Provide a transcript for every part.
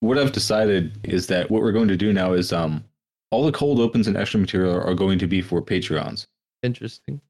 what I've decided is that what we're going to do now is um all the cold opens and extra material are going to be for Patreons. Interesting.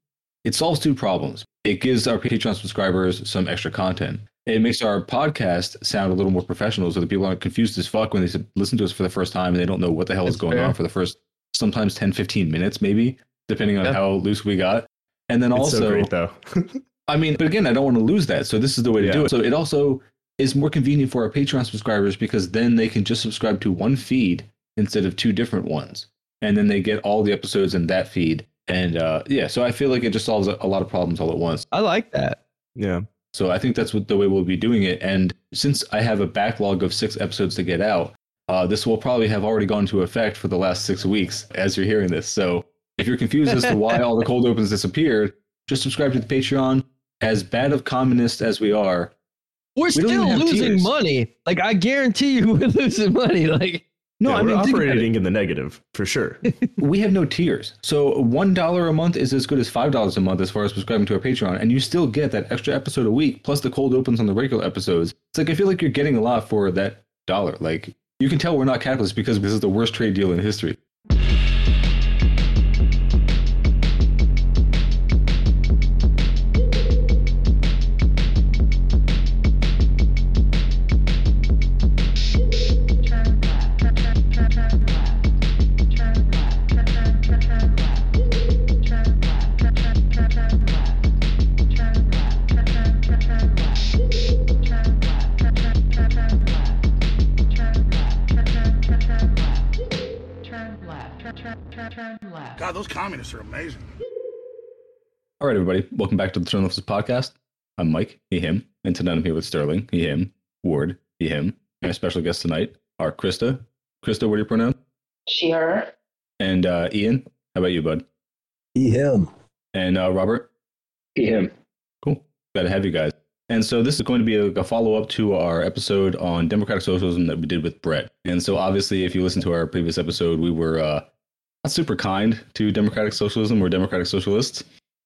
It solves two problems. It gives our Patreon subscribers some extra content. It makes our podcast sound a little more professional so that people aren't confused as fuck when they listen to us for the first time and they don't know what the hell is going fair. on for the first sometimes 10, 15 minutes, maybe, depending on Yeah. how loose we got. And then It's also, so great though. I mean, but again, I don't want to lose that. So this is the way to do it. So it also is more convenient for our Patreon subscribers because then they can just subscribe to one feed instead of two different ones. And then they get all the episodes in that feed. And uh, yeah, so I feel like it just solves a, a lot of problems all at once. I like that. yeah. So I think that's what the way we'll be doing it. And since I have a backlog of six episodes to get out, uh, this will probably have already gone to effect for the last six weeks as you're hearing this. So if you're confused as to why all the cold opens disappeared, just subscribe to the Patreon. As bad of communists as we are, We're We still losing tiers. money. Like I guarantee you, we're losing money. Like no, Yeah, I mean, we're think operating in the negative for sure. we have no tiers. So one dollar a month is as good as five dollars a month as far as subscribing to our Patreon, and you still get that extra episode a week plus the cold opens on the regular episodes. It's like I feel like you're getting a lot for that dollar. Like you can tell we're not capitalists because this is the worst trade deal in history. All right, everybody, welcome back to the Turn Left podcast. I'm Mike, he, him, and tonight I'm here with Sterling, he, him, Ward, he, him, and our special guest tonight are Krista. Krista, what are your pronouns? She, her. And uh, Ian, how about you, bud? He, him. And uh, Robert? He, him. Cool. Glad to have you guys. And so this is going to be a, a follow up to our episode on democratic socialism that we did with Brett. And so obviously, if you listen to our previous episode, we were uh, not super kind to democratic socialism or democratic socialists.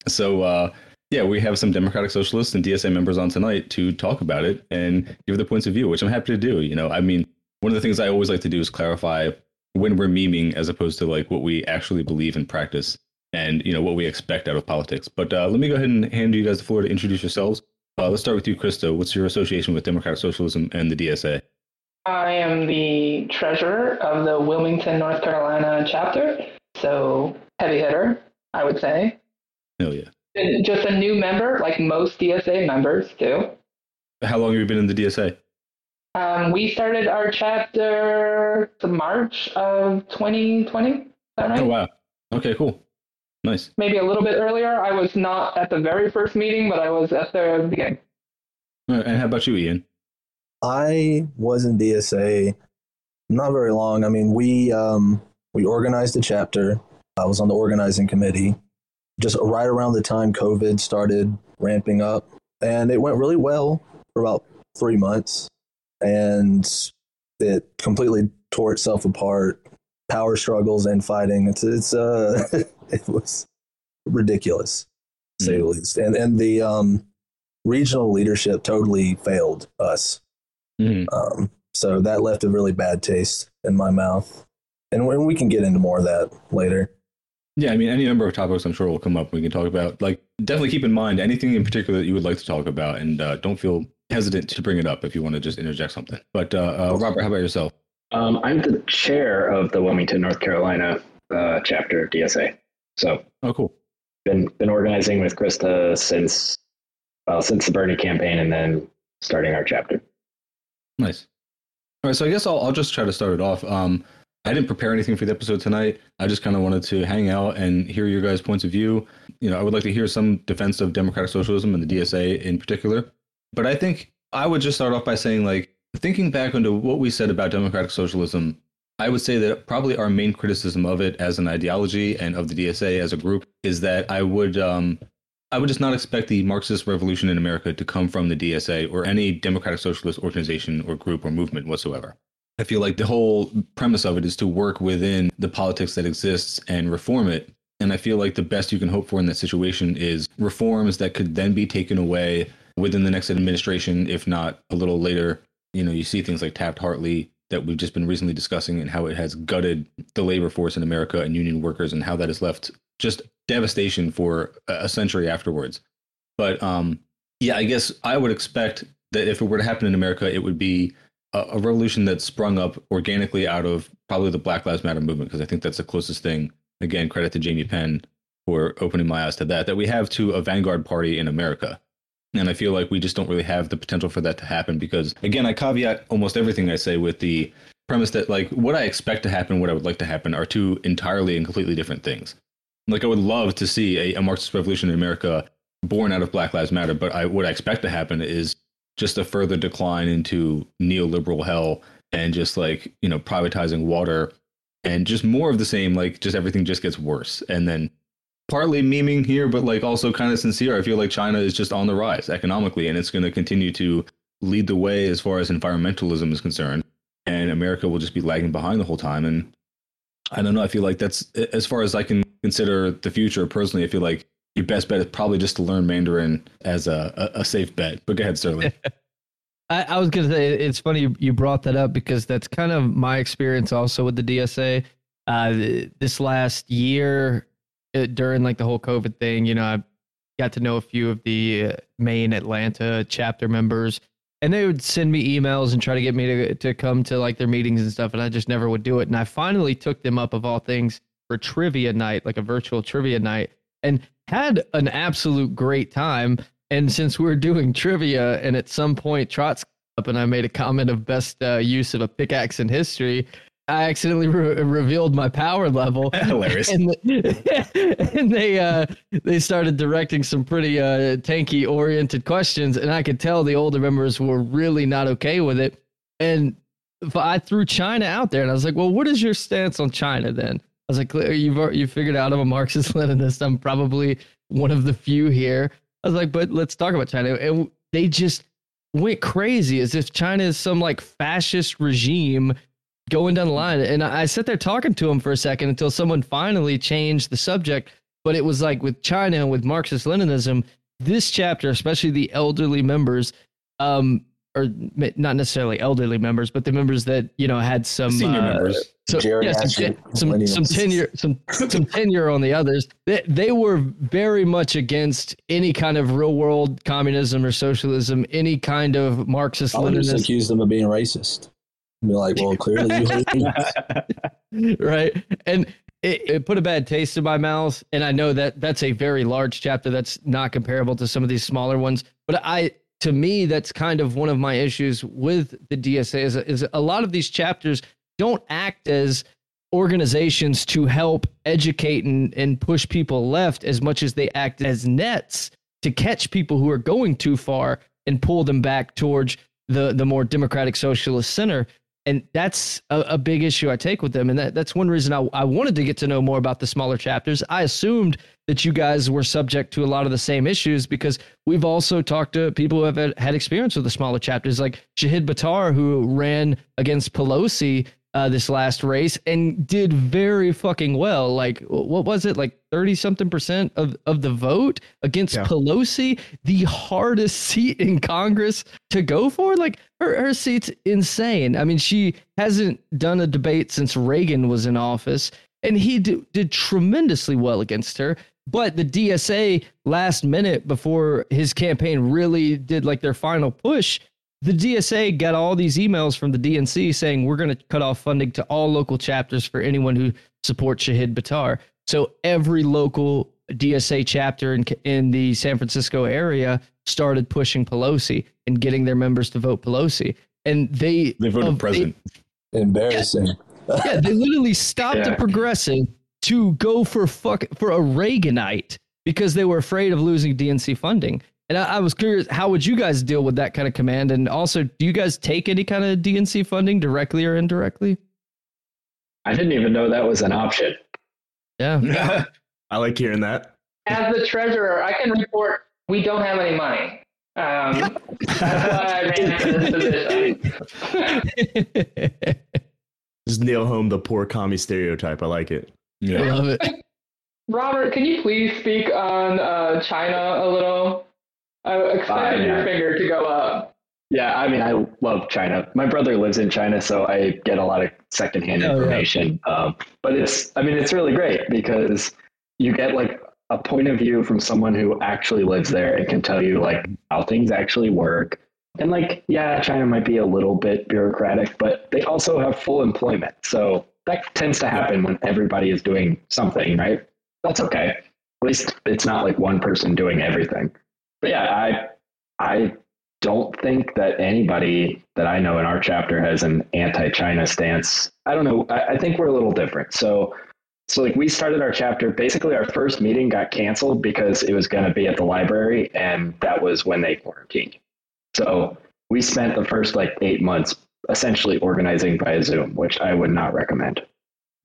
So uh, yeah, we have some democratic socialists and DSA members on tonight to talk about it and give their points of view, which I'm happy to do. You know, I mean, one of the things I always like to do is clarify when we're memeing as opposed to like what we actually believe in practice and you know what we expect out of politics. But uh, let me go ahead and hand you guys the floor to introduce yourselves. Uh, let's start with you, Krista. What's your association with democratic socialism and the DSA? I am the treasurer of the Wilmington, North Carolina chapter. So heavy hitter, I would say. Hell yeah! And just a new member, like most DSA members do. How long have you been in the DSA? Um, we started our chapter the March of 2020. Right? Oh wow. Okay, cool. Nice. Maybe a little bit earlier. I was not at the very first meeting, but I was at the beginning. All right, and how about you, Ian? I was in DSA not very long. I mean, we um, we organized a chapter. I was on the organizing committee. Just right around the time COVID started ramping up, and it went really well for about three months, and it completely tore itself apart. Power struggles and fighting. It's it's uh, it was ridiculous, to say the least. And and the um, regional leadership totally failed us. Mhm. Um, so that left a really bad taste in my mouth. And when we can get into more of that later. Yeah, I mean, any number of topics I'm sure will come up. We can talk about. Like, definitely keep in mind anything in particular that you would like to talk about, and uh, don't feel hesitant to bring it up if you want to just interject something. But uh, uh, Robert, how about yourself? Um, I'm the chair of the Wilmington, North Carolina uh, chapter of DSA. So Oh, cool. been been organizing with Krista since well since the Bernie campaign, and then starting our chapter. Nice. All right, so I guess I'll, I'll just try to start it off. Um, I didn't prepare anything for the episode tonight. I just kind of wanted to hang out and hear your guys' points of view. You know, I would like to hear some defense of democratic socialism and the DSA in particular. But I think I would just start off by saying, like, thinking back onto what we said about democratic socialism, I would say that probably our main criticism of it as an ideology and of the DSA as a group is that I would um, I would just not expect the Marxist revolution in America to come from the DSA or any democratic socialist organization or group or movement whatsoever. I feel like the whole premise of it is to work within the politics that exists and reform it. And I feel like the best you can hope for in that situation is reforms that could then be taken away within the next administration, if not a little later. You know, you see things like Taft Hartley that we've just been recently discussing and how it has gutted the labor force in America and union workers and how that has left just devastation for a century afterwards. But um, yeah, I guess I would expect that if it were to happen in America, it would be a, revolution that sprung up organically out of probably the Black Lives Matter movement, because I think that's the closest thing. Again, credit to Jamie Penn for opening my eyes to that, that we have to a vanguard party in America. And I feel like we just don't really have the potential for that to happen because, again, I caveat almost everything I say with the premise that, like, what I expect to happen, what I would like to happen are two entirely and completely different things. Like, I would love to see a, a Marxist revolution in America born out of Black Lives Matter, but I, what I expect to happen is just a further decline into neoliberal hell and just like, you know, privatizing water and just more of the same, like, just everything just gets worse. And then partly memeing here, but like also kind of sincere. I feel like China is just on the rise economically, and it's going to continue to lead the way as far as environmentalism is concerned. And America will just be lagging behind the whole time. And I don't know. I feel like that's as far as I can consider the future personally. I feel like your best bet is probably just to learn Mandarin as a, a, a safe bet. But go ahead, Sterling. I, I, was gonna say it's funny you brought that up because that's kind of my experience also with the DSA. Uh, this last year, uh, during like the whole COVID thing, you know, I got to know a few of the uh, main Atlanta chapter members, and they would send me emails and try to get me to to come to like their meetings and stuff, and I just never would do it. And I finally took them up of all things for trivia night, like a virtual trivia night, and had an absolute great time. And since we are doing trivia, and at some point Trots up and I made a comment of best uh, use of a pickaxe in history, I accidentally re- revealed my power level. Hilarious. And, the, and they uh, they started directing some pretty uh, tanky oriented questions, and I could tell the older members were really not okay with it. And I threw China out there, and I was like, "Well, what is your stance on China then?" I was like, "You've you figured out I'm a Marxist Leninist. I'm probably one of the few here." I was like, "But let's talk about China." And they just went crazy as if China is some like fascist regime going down the line. And I sat there talking to him for a second until someone finally changed the subject. But it was like with China and with Marxist Leninism, this chapter, especially the elderly members, um, or not necessarily elderly members, but the members that you know had some senior uh, members. So, yeah, some, some, some tenure, some some tenure on the others. They, they were very much against any kind of real world communism or socialism, any kind of Marxist. I would just accuse them of being racist be like, well, clearly you hate right. And it, it, put a bad taste in my mouth. And I know that that's a very large chapter that's not comparable to some of these smaller ones. But I, to me, that's kind of one of my issues with the DSA is, is a lot of these chapters don't act as organizations to help educate and, and push people left as much as they act as nets to catch people who are going too far and pull them back towards the the more democratic socialist center and that's a, a, big issue I take with them. And that, that's one reason I, I wanted to get to know more about the smaller chapters. I assumed that you guys were subject to a lot of the same issues because we've also talked to people who have had, had experience with the smaller chapters, like Shahid Buttar, who ran against Pelosi uh, this last race and did very fucking well. Like, what was it? Like 30 something percent of, of the vote against yeah. Pelosi, the hardest seat in Congress to go for. Like, her, her seat's insane. I mean, she hasn't done a debate since Reagan was in office, and he did, did tremendously well against her. But the DSA last minute before his campaign really did like their final push, the DSA got all these emails from the DNC saying we're going to cut off funding to all local chapters for anyone who supports Shahid Buttar. So every local DSA chapter in in the San Francisco area started pushing Pelosi and getting their members to vote Pelosi, and they they voted uh, president. They, Embarrassing. Yeah, yeah, they literally stopped yeah. a progressive to go for fuck for a Reaganite because they were afraid of losing DNC funding. And I, I, was curious, how would you guys deal with that kind of command? And also, do you guys take any kind of DNC funding directly or indirectly? I didn't even know that was an option. Yeah. I like hearing that. As the treasurer, I can report we don't have any money. Um, that's why I ran for this position. Just nail home the poor commie stereotype. I like it. Yeah. I love it. Robert, can you please speak on uh, China a little? I expected uh, your finger to go up. Yeah, I mean, I love China. My brother lives in China, so I get a lot of secondhand Oh, yeah. information. Um, but it's, I mean, it's really great because you get like a point of view from someone who actually lives there and can tell you like how things actually work. And like, yeah, China might be a little bit bureaucratic, but they also have full employment. So that tends to happen when everybody is doing something, right? That's okay. At least it's not like one person doing everything. But yeah, I, I don't think that anybody that I know in our chapter has an anti-China stance. I don't know. I, I think we're a little different. So, so like we started our chapter. Basically, our first meeting got canceled because it was going to be at the library, and that was when they quarantined. So we spent the first like eight months essentially organizing via Zoom, which I would not recommend.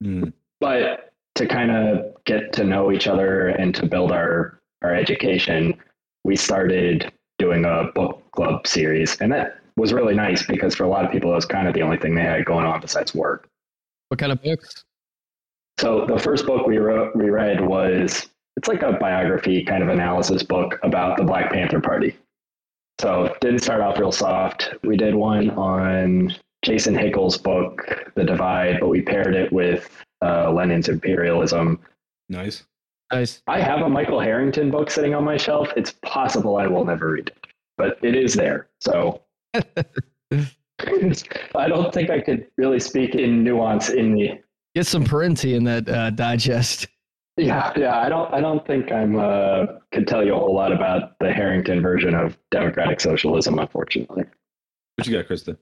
Mm. But to kind of get to know each other and to build our our education, we started doing a book club series, and that was really nice because for a lot of people, it was kind of the only thing they had going on besides work. What kind of books? So the first book we wrote, we read was it's like a biography kind of analysis book about the Black Panther Party. So didn't start off real soft. We did one on Jason Hickel's book, The Divide, but we paired it with uh, Lenin's Imperialism. Nice. Nice. I have a Michael Harrington book sitting on my shelf. It's possible I will never read it, but it is there. So I don't think I could really speak in nuance in the Get some Parenti in that uh, digest. Yeah, yeah. I don't. I don't think I'm. Uh, could tell you a whole lot about the Harrington version of democratic socialism, unfortunately. What you got, Krista?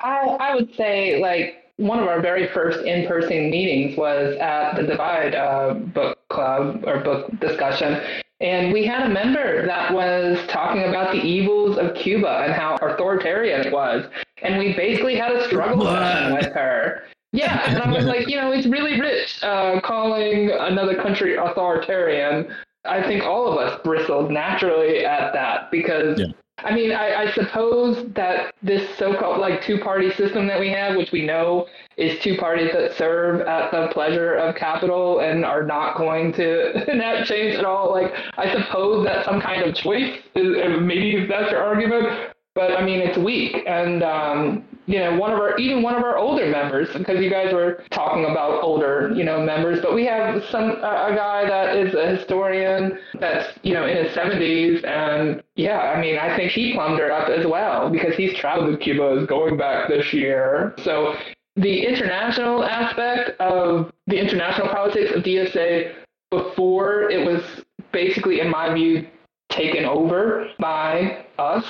I, I would say like one of our very first in-person meetings was at the Divide uh, book club or book discussion. And we had a member that was talking about the evils of Cuba and how authoritarian it was. And we basically had a struggle session with her. Yeah, and I was like, you know, it's really rich uh, calling another country authoritarian. I think all of us bristled naturally at that because Yeah. I mean, I, I suppose that this so-called like two-party system that we have, which we know is two parties that serve at the pleasure of capital and are not going to enact change at all. Like, I suppose that some kind of choice. is- Maybe if that's your argument, but I mean, it's weak. And um, you know, one of our even one of our older members, because you guys were talking about older, you know, members, but we have some a guy that is a historian that's you know in his 70s, and yeah, I mean, I think he plumbed her up as well because he's traveled to Cuba, is going back this year, so. The international aspect of the international politics of DSA before it was basically, in my view, taken over by us,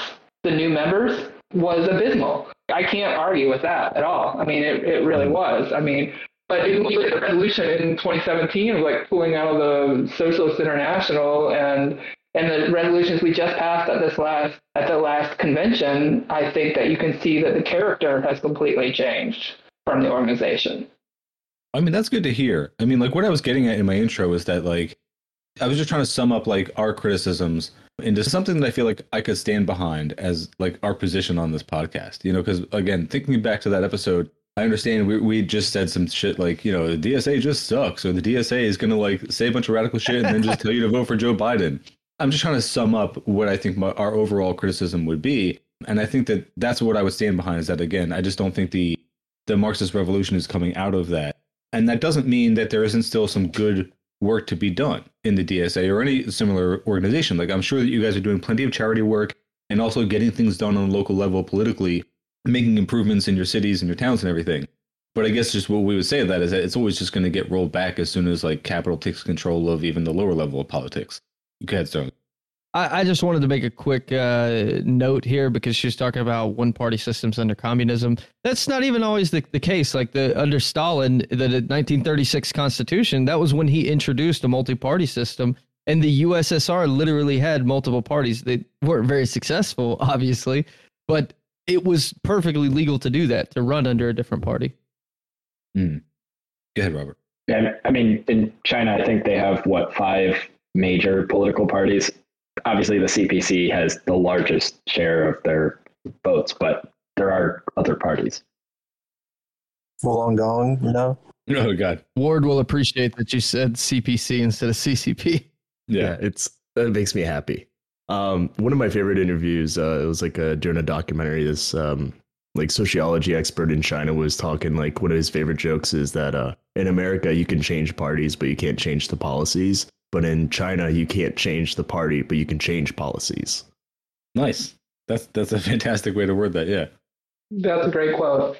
the new members, was abysmal. I can't argue with that at all. I mean, it, it really mm-hmm. was. I mean, but if you look at the resolution in 2017 of like pulling out of the Socialist International and and the resolutions we just passed at this last at the last convention, I think that you can see that the character has completely changed from the organization. I mean, that's good to hear. I mean, like what I was getting at in my intro was that like I was just trying to sum up like our criticisms into something that I feel like I could stand behind as like our position on this podcast. You know, because again, thinking back to that episode, I understand we we just said some shit like you know the DSA just sucks or the DSA is gonna like say a bunch of radical shit and then just tell you to vote for Joe Biden. I'm just trying to sum up what I think my, our overall criticism would be, and I think that that's what I would stand behind. Is that again, I just don't think the the Marxist revolution is coming out of that. And that doesn't mean that there isn't still some good work to be done in the DSA or any similar organization. Like I'm sure that you guys are doing plenty of charity work and also getting things done on a local level politically, making improvements in your cities and your towns and everything. But I guess just what we would say to that is that it's always just going to get rolled back as soon as like capital takes control of even the lower level of politics. Go ahead, Stone. I, I just wanted to make a quick uh, note here because she was talking about one party systems under communism. That's not even always the, the case. Like the under Stalin, the, the 1936 Constitution, that was when he introduced a multi party system. And the USSR literally had multiple parties. They weren't very successful, obviously, but it was perfectly legal to do that, to run under a different party. Go ahead, Robert. Yeah, I mean, in China, I think they have what five major political parties. Obviously, the CPC has the largest share of their votes, but there are other parties. Falun Gong, you know? Oh God. Ward will appreciate that you said CPC instead of CCP. Yeah, it's that makes me happy. Um, one of my favorite interviews, uh, it was like a, during a documentary. This um, like sociology expert in China was talking. Like one of his favorite jokes is that uh, in America you can change parties, but you can't change the policies. But in China you can't change the party, but you can change policies. Nice. That's that's a fantastic way to word that. Yeah. That's a great quote.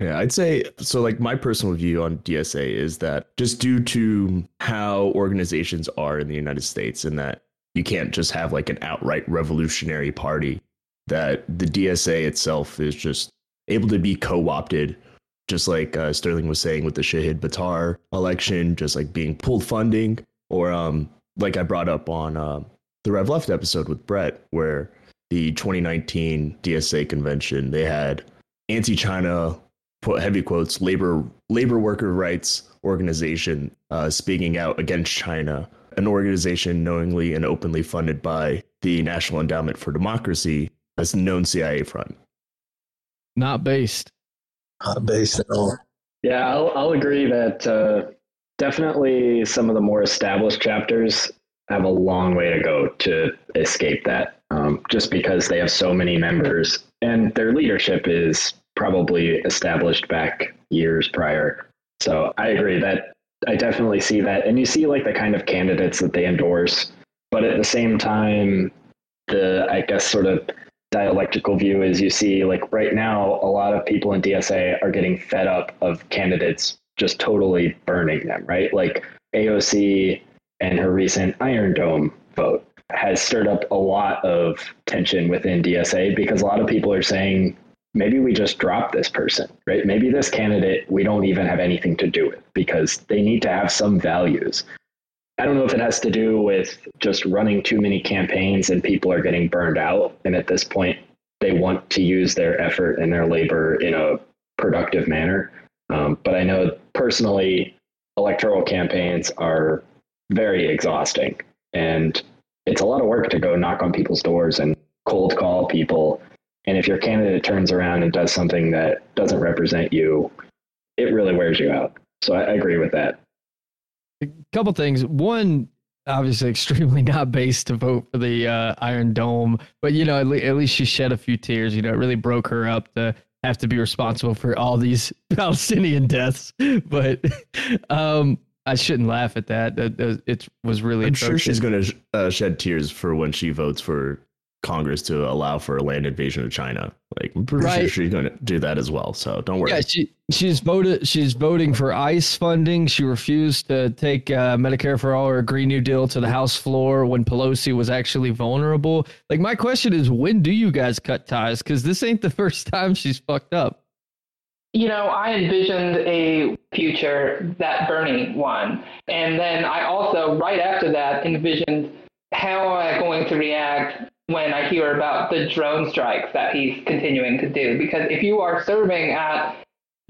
Yeah, I'd say so. Like, my personal view on DSA is that just due to how organizations are in the United States, and that you can't just have like an outright revolutionary party, that the DSA itself is just able to be co opted, just like uh, Sterling was saying with the Shahid Buttar election, just like being pulled funding, or um, like I brought up on uh, the Rev Left episode with Brett, where the 2019 DSA convention, they had anti China put heavy quotes labor labor worker rights organization uh, speaking out against China, an organization knowingly and openly funded by the National Endowment for Democracy as a known CIA front. Not based. Not based at all. Yeah, I'll, I'll agree that uh, definitely some of the more established chapters have a long way to go to escape that, um, just because they have so many members and their leadership is probably established back years prior. So I agree that I definitely see that. And you see like the kind of candidates that they endorse, but at the same time, the I guess sort of dialectical view is you see like right now a lot of people in DSA are getting fed up of candidates just totally burning them, right? Like AOC and her recent Iron Dome vote has stirred up a lot of tension within DSA because a lot of people are saying maybe we just drop this person, right? Maybe this candidate we don't even have anything to do with because they need to have some values. I don't know if it has to do with just running too many campaigns and people are getting burned out. And at this point, they want to use their effort and their labor in a productive manner. Um, but I know personally, electoral campaigns are very exhausting. And it's a lot of work to go knock on people's doors and cold call people. And if your candidate turns around and does something that doesn't represent you, it really wears you out. So I, I agree with that. A couple things. One, obviously, extremely not based to vote for the uh, Iron Dome, but you know, at, le- at least she shed a few tears. You know, it really broke her up to have to be responsible for all these Palestinian deaths. But um, I shouldn't laugh at that. It was really. I'm sure atrocious. she's going to uh, shed tears for when she votes for Congress to allow for a land invasion of China. Like, I'm pretty sure she's going to do that as well. So don't worry. Yeah, she she's voted. She's voting for ICE funding. She refused to take uh, Medicare for all or Green New Deal to the House floor when Pelosi was actually vulnerable. Like my question is, when do you guys cut ties? Because this ain't the first time she's fucked up. You know, I envisioned a future that Bernie won. And then I also, right after that, envisioned how am I going to react when I hear about the drone strikes that he's continuing to do. Because if you are serving at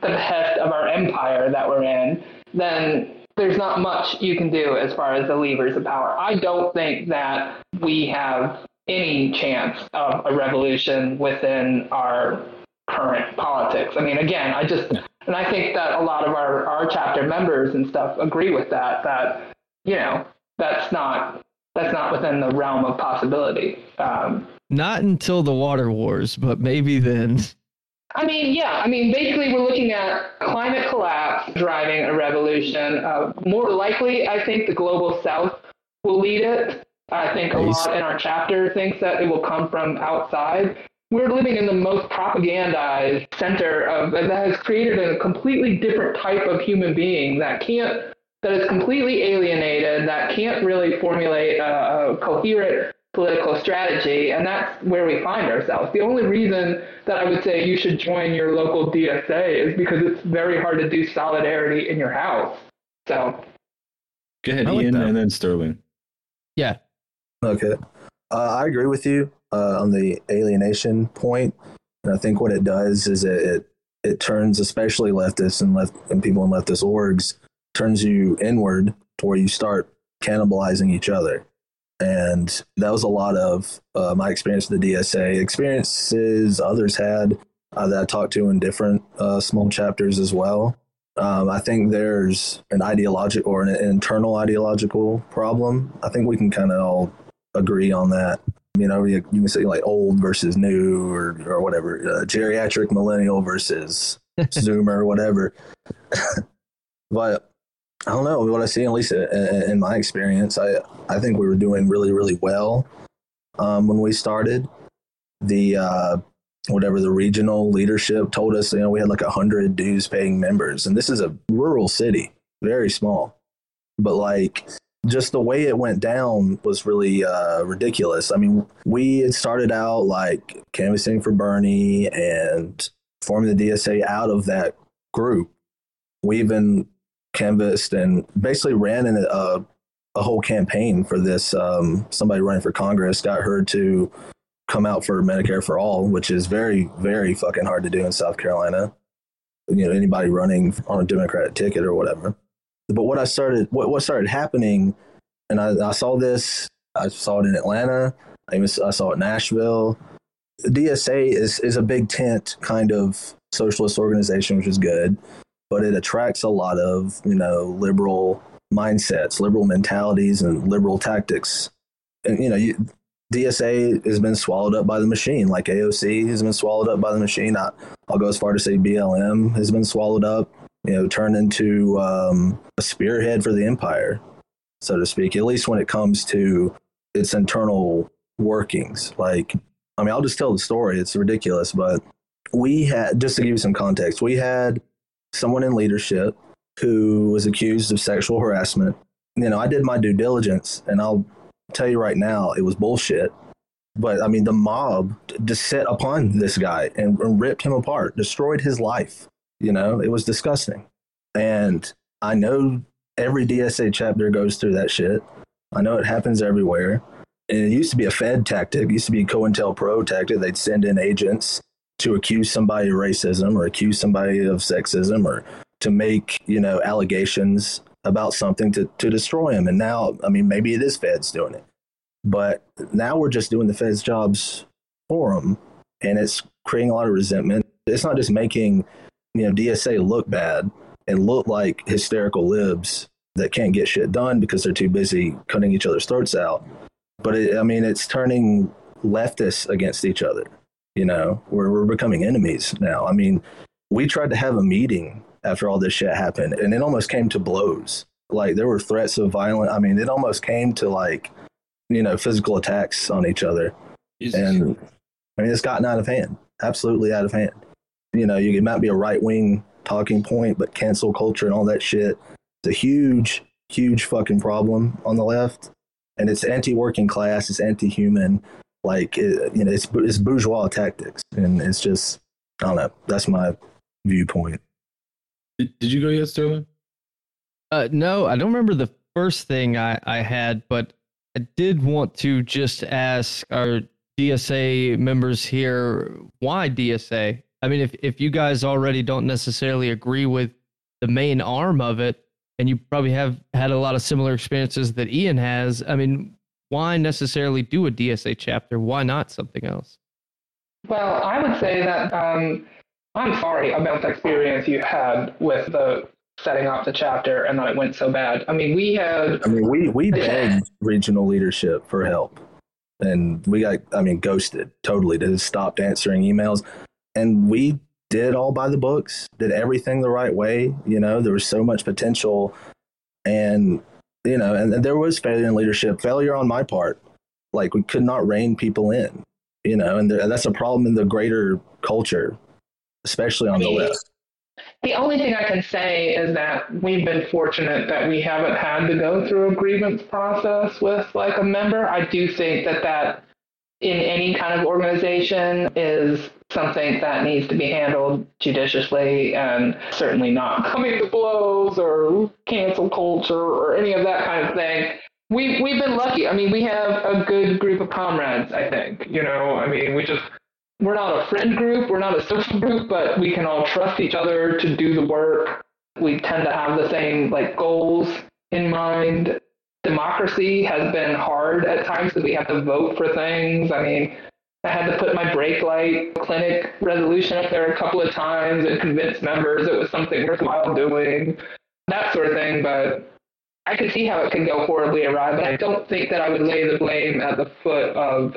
the behest of our empire that we're in, then there's not much you can do as far as the levers of power. I don't think that we have any chance of a revolution within our current politics. I mean, again, I just, and I think that a lot of our, our chapter members and stuff agree with that, that, you know, that's not, that's not within the realm of possibility. Um, Not until the water wars, but maybe then. I mean, yeah. I mean, basically, we're looking at climate collapse driving a revolution. Uh, more likely, I think the global south will lead it. I think a lot in our chapter thinks that it will come from outside. We're living in the most propagandized center of that has created a completely different type of human being that can't, that is completely alienated, that can't really formulate a, a coherent political strategy, and that's where we find ourselves. The only reason that I would say you should join your local DSA is because it's very hard to do solidarity in your house. So, Go ahead, like Ian, that. and then Sterling. Yeah, Okay. Uh, I agree with you uh, on the alienation point. And I think what it does is it, it, it turns, especially leftists and left and people in leftist orgs, turns you inward to where you start cannibalizing each other. And that was a lot of uh, my experience with the DSA, experiences others had uh, that I talked to in different uh, small chapters as well. Um, I think there's an ideological or an internal ideological problem. I think we can kind of all agree on that. You know, you, you can say like old versus new or, or whatever, uh, geriatric millennial versus Zoomer, whatever. but I don't know what I see, at least in, my experience. I, I think we were doing really, really well um, when we started. The uh, whatever the regional leadership told us, you know, we had like hundred dues paying members, and this is a rural city, very small. But like just the way it went down was really uh, ridiculous. I mean, we had started out like canvassing for Bernie and forming the DSA out of that group. We even canvassed and basically ran in a, a whole campaign for this. Um, somebody running for Congress got her to come out for Medicare for all, which is very, very fucking hard to do in South Carolina. You know, anybody running on a Democratic ticket or whatever. But what I started, what, what started happening, and I, I saw this, I saw it in Atlanta, I, even, I saw it in Nashville. DSA is, is a big tent kind of socialist organization, which is good, but it attracts a lot of, you know, liberal mindsets, liberal mentalities, and liberal tactics. And, you know, you, DSA has been swallowed up by the machine, like AOC has been swallowed up by the machine. I, will go as far to say BLM has been swallowed up, you know, turned into um, a spearhead for the empire, so to speak, at least when it comes to its internal workings. Like, I mean, I'll just tell the story. It's ridiculous, but we had, just to give you some context, we had someone in leadership who was accused of sexual harassment. You know, I did my due diligence, and I'll tell you right now, it was bullshit. But I mean, the mob just set upon this guy and, and ripped him apart, destroyed his life. You know, it was disgusting. And I know every DSA chapter goes through that shit. I know it happens everywhere. And it used to be a Fed tactic, it used to be COINTELPRO tactic. They'd send in agents to accuse somebody of racism or accuse somebody of sexism or to make, you know, allegations about something to, to destroy him. And now, I mean, maybe it is Feds doing it, but now we're just doing the Feds' jobs for them, and it's creating a lot of resentment. It's not just making you know DSA look bad and look like hysterical libs that can't get shit done because they're too busy cutting each other's throats out. But it, I mean, it's turning leftists against each other. You know, we're we're becoming enemies now. I mean, we tried to have a meeting after all this shit happened. And it almost came to blows. Like there were threats of violence. I mean, it almost came to like, you know, physical attacks on each other. Jesus. And I mean, it's gotten out of hand, absolutely out of hand. You know, you, it might be a right wing talking point, but cancel culture and all that shit. It's a huge, huge fucking problem on the left. And it's anti working class, it's anti human. Like, it, you know, it's, it's bourgeois tactics. And it's just, I don't know. That's my viewpoint. Did, did you go yet, Sterling? Uh, no, I don't remember the first thing I, I had, but I did want to just ask our DSA members here why DSA? I mean, if, if you guys already don't necessarily agree with the main arm of it, and you probably have had a lot of similar experiences that Ian has, I mean, why necessarily do a DSA chapter? Why not something else? Well, I would say that um, I'm sorry about the experience you had with the setting up the chapter and that it went so bad. I mean, we had. I mean, we we begged regional leadership for help, and we got. I mean, ghosted totally. They stopped answering emails, and we did all by the books. Did everything the right way. You know, there was so much potential, and you know, and, and there was failure in leadership, failure on my part. Like we could not rein people in. You know, and, there, and that's a problem in the greater culture especially on the list. The only thing I can say is that we've been fortunate that we haven't had to go through a grievance process with like a member. I do think that that in any kind of organization is something that needs to be handled judiciously and certainly not coming to blows or cancel culture or any of that kind of thing. We've, we've been lucky. I mean, we have a good group of comrades, I think. You know, I mean, we just we're not a friend group, we're not a social group, but we can all trust each other to do the work. We tend to have the same like goals in mind. Democracy has been hard at times because we have to vote for things. I mean, I had to put my brake light clinic resolution up there a couple of times and convince members it was something worthwhile doing, that sort of thing. But I could see how it can go horribly awry, but I don't think that I would lay the blame at the foot of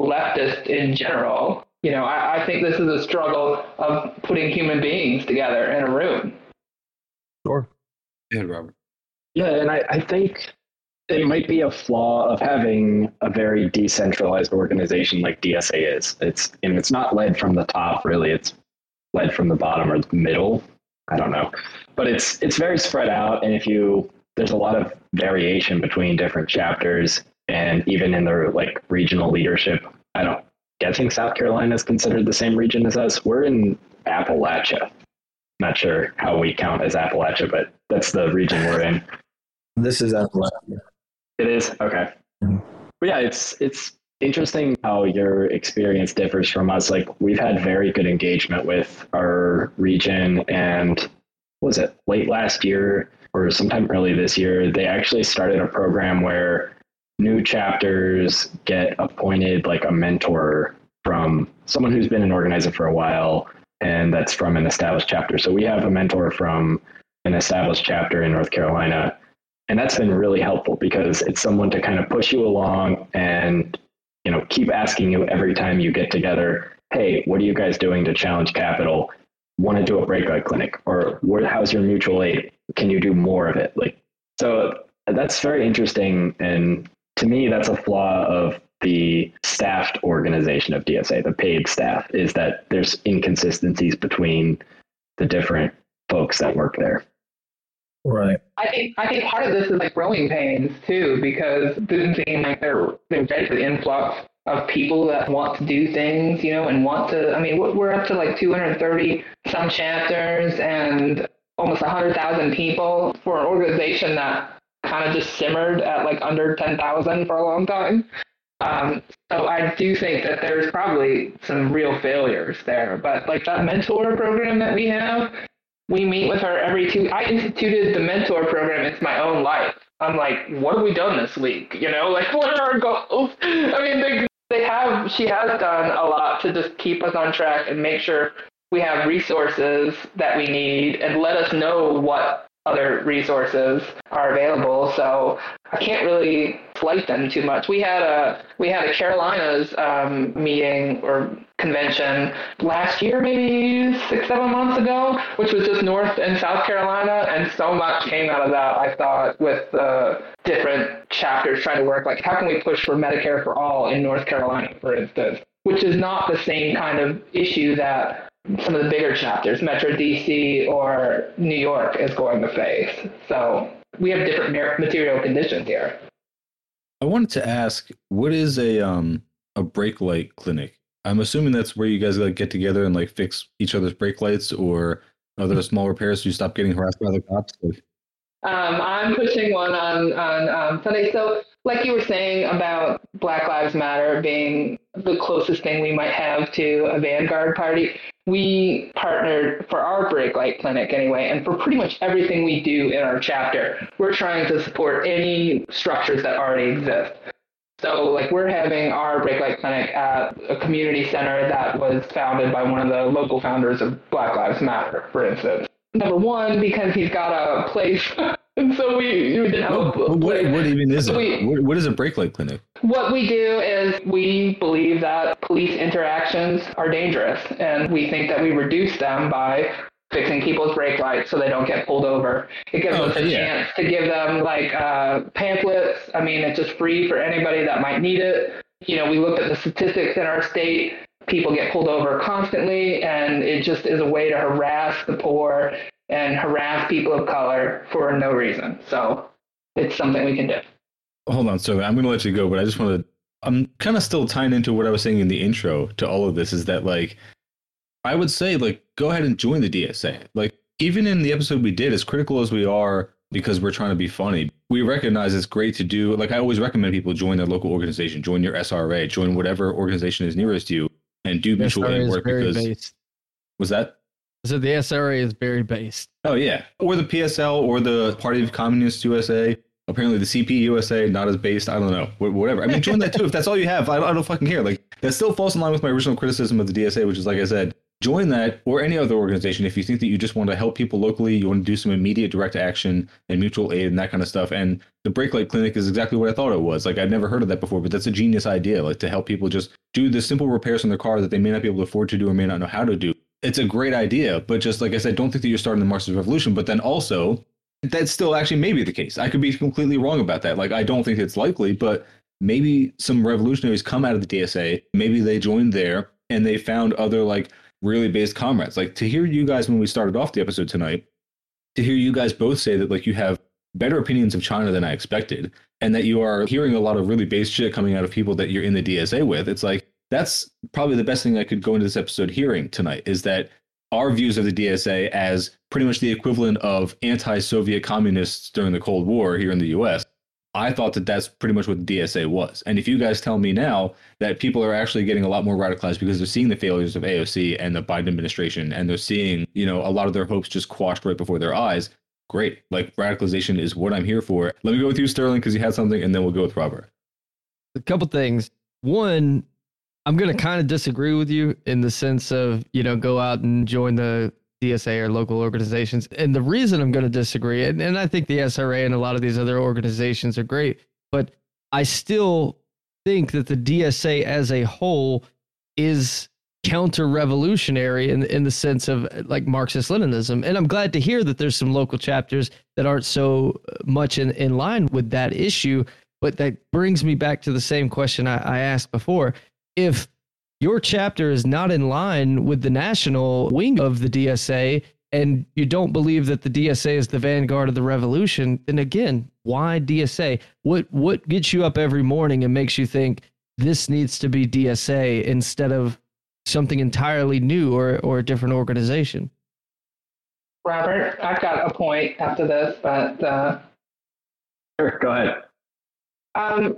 leftist in general. You know, I, I think this is a struggle of putting human beings together in a room. Sure. Yeah, Robert. Yeah, and I, I think it might be a flaw of having a very decentralized organization like DSA is. It's and it's not led from the top really. It's led from the bottom or the middle. I don't know, but it's it's very spread out, and if you there's a lot of variation between different chapters, and even in their like regional leadership. I don't guessing South Carolina is considered the same region as us. We're in Appalachia. Not sure how we count as Appalachia, but that's the region we're in. This is Appalachia. It is okay. Mhm. But yeah, it's it's interesting how your experience differs from us. Like we've had very good engagement with our region, and was it late last year or sometime early this year? They actually started a program where new chapters get appointed like a mentor from someone who's been an organizer for a while and that's from an established chapter. So we have a mentor from an established chapter in North Carolina and that's been really helpful because it's someone to kind of push you along and you know keep asking you every time you get together hey what are you guys doing to challenge capital? Want to do a brake light clinic? Or how's your mutual aid? Can you do more of it? Like so that's very interesting. And to me that's a flaw of the staffed organization of dsa the paid staff is that there's inconsistencies between the different folks that work there Right. I think I think part of this is like growing pains too, because it doesn't seem like they're they're ready for the influx of people that want to do things, you know, and want to. I mean, we're we're up to like 230 some chapters and almost 100,000 people for an organization that kind of just simmered at like under 10,000 for a long time. Um, so I do think that there's probably some real failures there. But like that mentor program that we have, we meet with her every two. I instituted the mentor program into my own life. I'm like, what have we done this week? You know, like what are our goals? I mean, they they have. She has done a lot to just keep us on track and make sure we have resources that we need and let us know what other resources are available. So I can't really slight them too much. We had a we had a Carolinas um, meeting or convention last year, maybe six seven months ago, which was just North and South Carolina, and so much came out of that. I thought with uh, different chapters trying to work like how can we push for Medicare for all in North Carolina, for instance, which is not the same kind of issue that some of the bigger chapters, Metro DC or New York, is going to face. So we have different material conditions here. I wanted to ask, what is a um a brake light clinic? I'm assuming that's where you guys like get together and like fix each other's brake lights, or are there small repairs so you stop getting harassed by the cops? Like, Um, I'm pushing one on on um, Sunday. So, like you were saying about Black Lives Matter being the closest thing we might have to a vanguard party, we partnered for our brake light clinic anyway, and for pretty much everything we do in our chapter, we're trying to support any structures that already exist. So, like, we're having our brake light clinic at a community center that was founded by one of the local founders of Black Lives Matter, for instance. Number one, because he's got a place, and so we, we didn't have a what, what, what even is it? We- What, what is a brake light clinic? what we do is we believe that police interactions are dangerous, and we think that we reduce them by fixing people's brake lights so they don't get pulled over. It gives Oh, us a yeah. chance to give them like uh, pamphlets. I mean, it's just free for anybody that might need it. You know, we looked at the statistics in our state. People get pulled over constantly, and it just is a way to harass the poor and harass people of color for no reason. So it's something we can do. Hold on, so I'm going to let you go, but I just want to. I'm kind of still tying into what I was saying in the intro to all of this. Is that like, I would say like, go ahead and join the DSA. Like, even in the episode we did, as critical as we are because we're trying to be funny, we recognize it's great to do. Like, I always recommend people join their local organization, join your SRA, join whatever organization is nearest you, and do mutual aid work. very Because based. was that So the SRA is very based. Oh yeah, or the PSL or the Party of Communist USA. Apparently, the CP USA not as based. I don't know, Wh- whatever. I mean, join that too if that's all you have. I, I don't fucking care. Like that still falls in line with my original criticism of the DSA, which is like I said, join that or any other organization if you think that you just want to help people locally, you want to do some immediate direct action and mutual aid and that kind of stuff. And the Brake Light Clinic is exactly what I thought it was. Like I'd never heard of that before, but that's a genius idea. Like to help people just do the simple repairs on their car that they may not be able to afford to do or may not know how to do. It's a great idea, but just like I said, don't think that you're starting the Marxist revolution. But then also, that's still actually maybe the case. I could be completely wrong about that. Like I don't think it's likely, but maybe some revolutionaries come out of the DSA. Maybe they joined there and they found other like really based comrades. Like to hear you guys when we started off the episode tonight, to hear you guys both say that like you have better opinions of China than I expected, and that you are hearing a lot of really based shit coming out of people that you're in the DSA with. It's like that's probably the best thing I could go into this episode hearing tonight is that our views of the DSA as pretty much the equivalent of anti-Soviet communists during the Cold War here in the U.S. I thought that that's pretty much what the DSA was. And if you guys tell me now that people are actually getting a lot more radicalized because they're seeing the failures of AOC and the Biden administration, and they're seeing, you know, a lot of their hopes just quashed right before their eyes, great. Like radicalization is what I'm here for. Let me go with you, Sterling, because you had something, and then we'll go with Robert. A couple things. One, I'm going to kind of disagree with you in the sense of, you know, go out and join the DSA or local organizations. And the reason I'm going to disagree, and, and I think the SRA and a lot of these other organizations are great, but I still think that the DSA as a whole is counter revolutionary in, in the sense of like Marxist Leninism. And I'm glad to hear that there's some local chapters that aren't so uh, much in, in line with that issue. But that brings me back to the same question I, I asked before. If your chapter is not in line with the national wing of the DSA and you don't believe that the DSA is the vanguard of the revolution, then again, why DSA? What what gets you up every morning and makes you think this needs to be DSA instead of something entirely new or or a different organization? Robert, I've got a point after this, but uh, sure, go ahead. Um,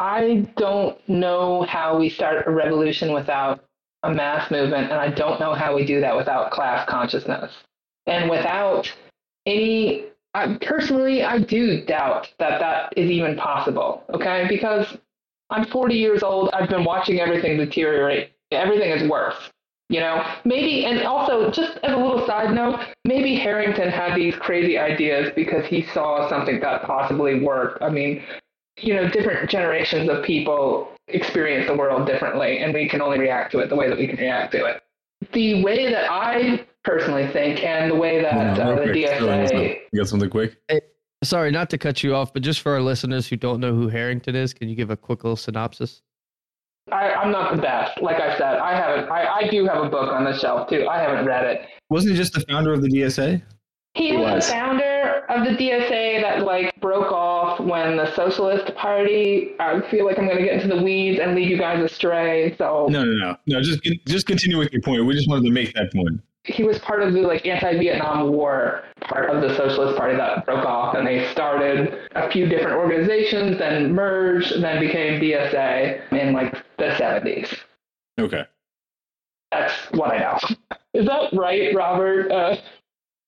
I don't know how we start a revolution without a mass movement, and I don't know how we do that without class consciousness. And without any, I, personally, I do doubt that that is even possible, okay? Because I'm 40 years old, I've been watching everything deteriorate. Everything is worse. You know, maybe, and also just as a little side note, maybe Harrington had these crazy ideas because he saw something that possibly worked. I mean, you know, different generations of people experience the world differently, and we can only react to it the way that we can react to it. The way that I personally think, and the way that uh, the DSA. You got something quick? Hey, sorry, not to cut you off, but just for our listeners who don't know who Harrington is, can you give a quick little synopsis? I, am not the best. Like I said, I haven't. I, I do have a book on the shelf too. I haven't read it. Wasn't he just the founder of the DSA? He, he was, was the founder of the DSA that like broke off when the Socialist Party. I feel like I'm going to get into the weeds and lead you guys astray. So no, no, no, no. Just just continue with your point. We just wanted to make that point. He was part of the like anti-Vietnam War part of the Socialist Party that broke off, and they started a few different organizations, then merged, then became DSA in like the 70s. Okay. That's what I know. Is that right, Robert? Uh,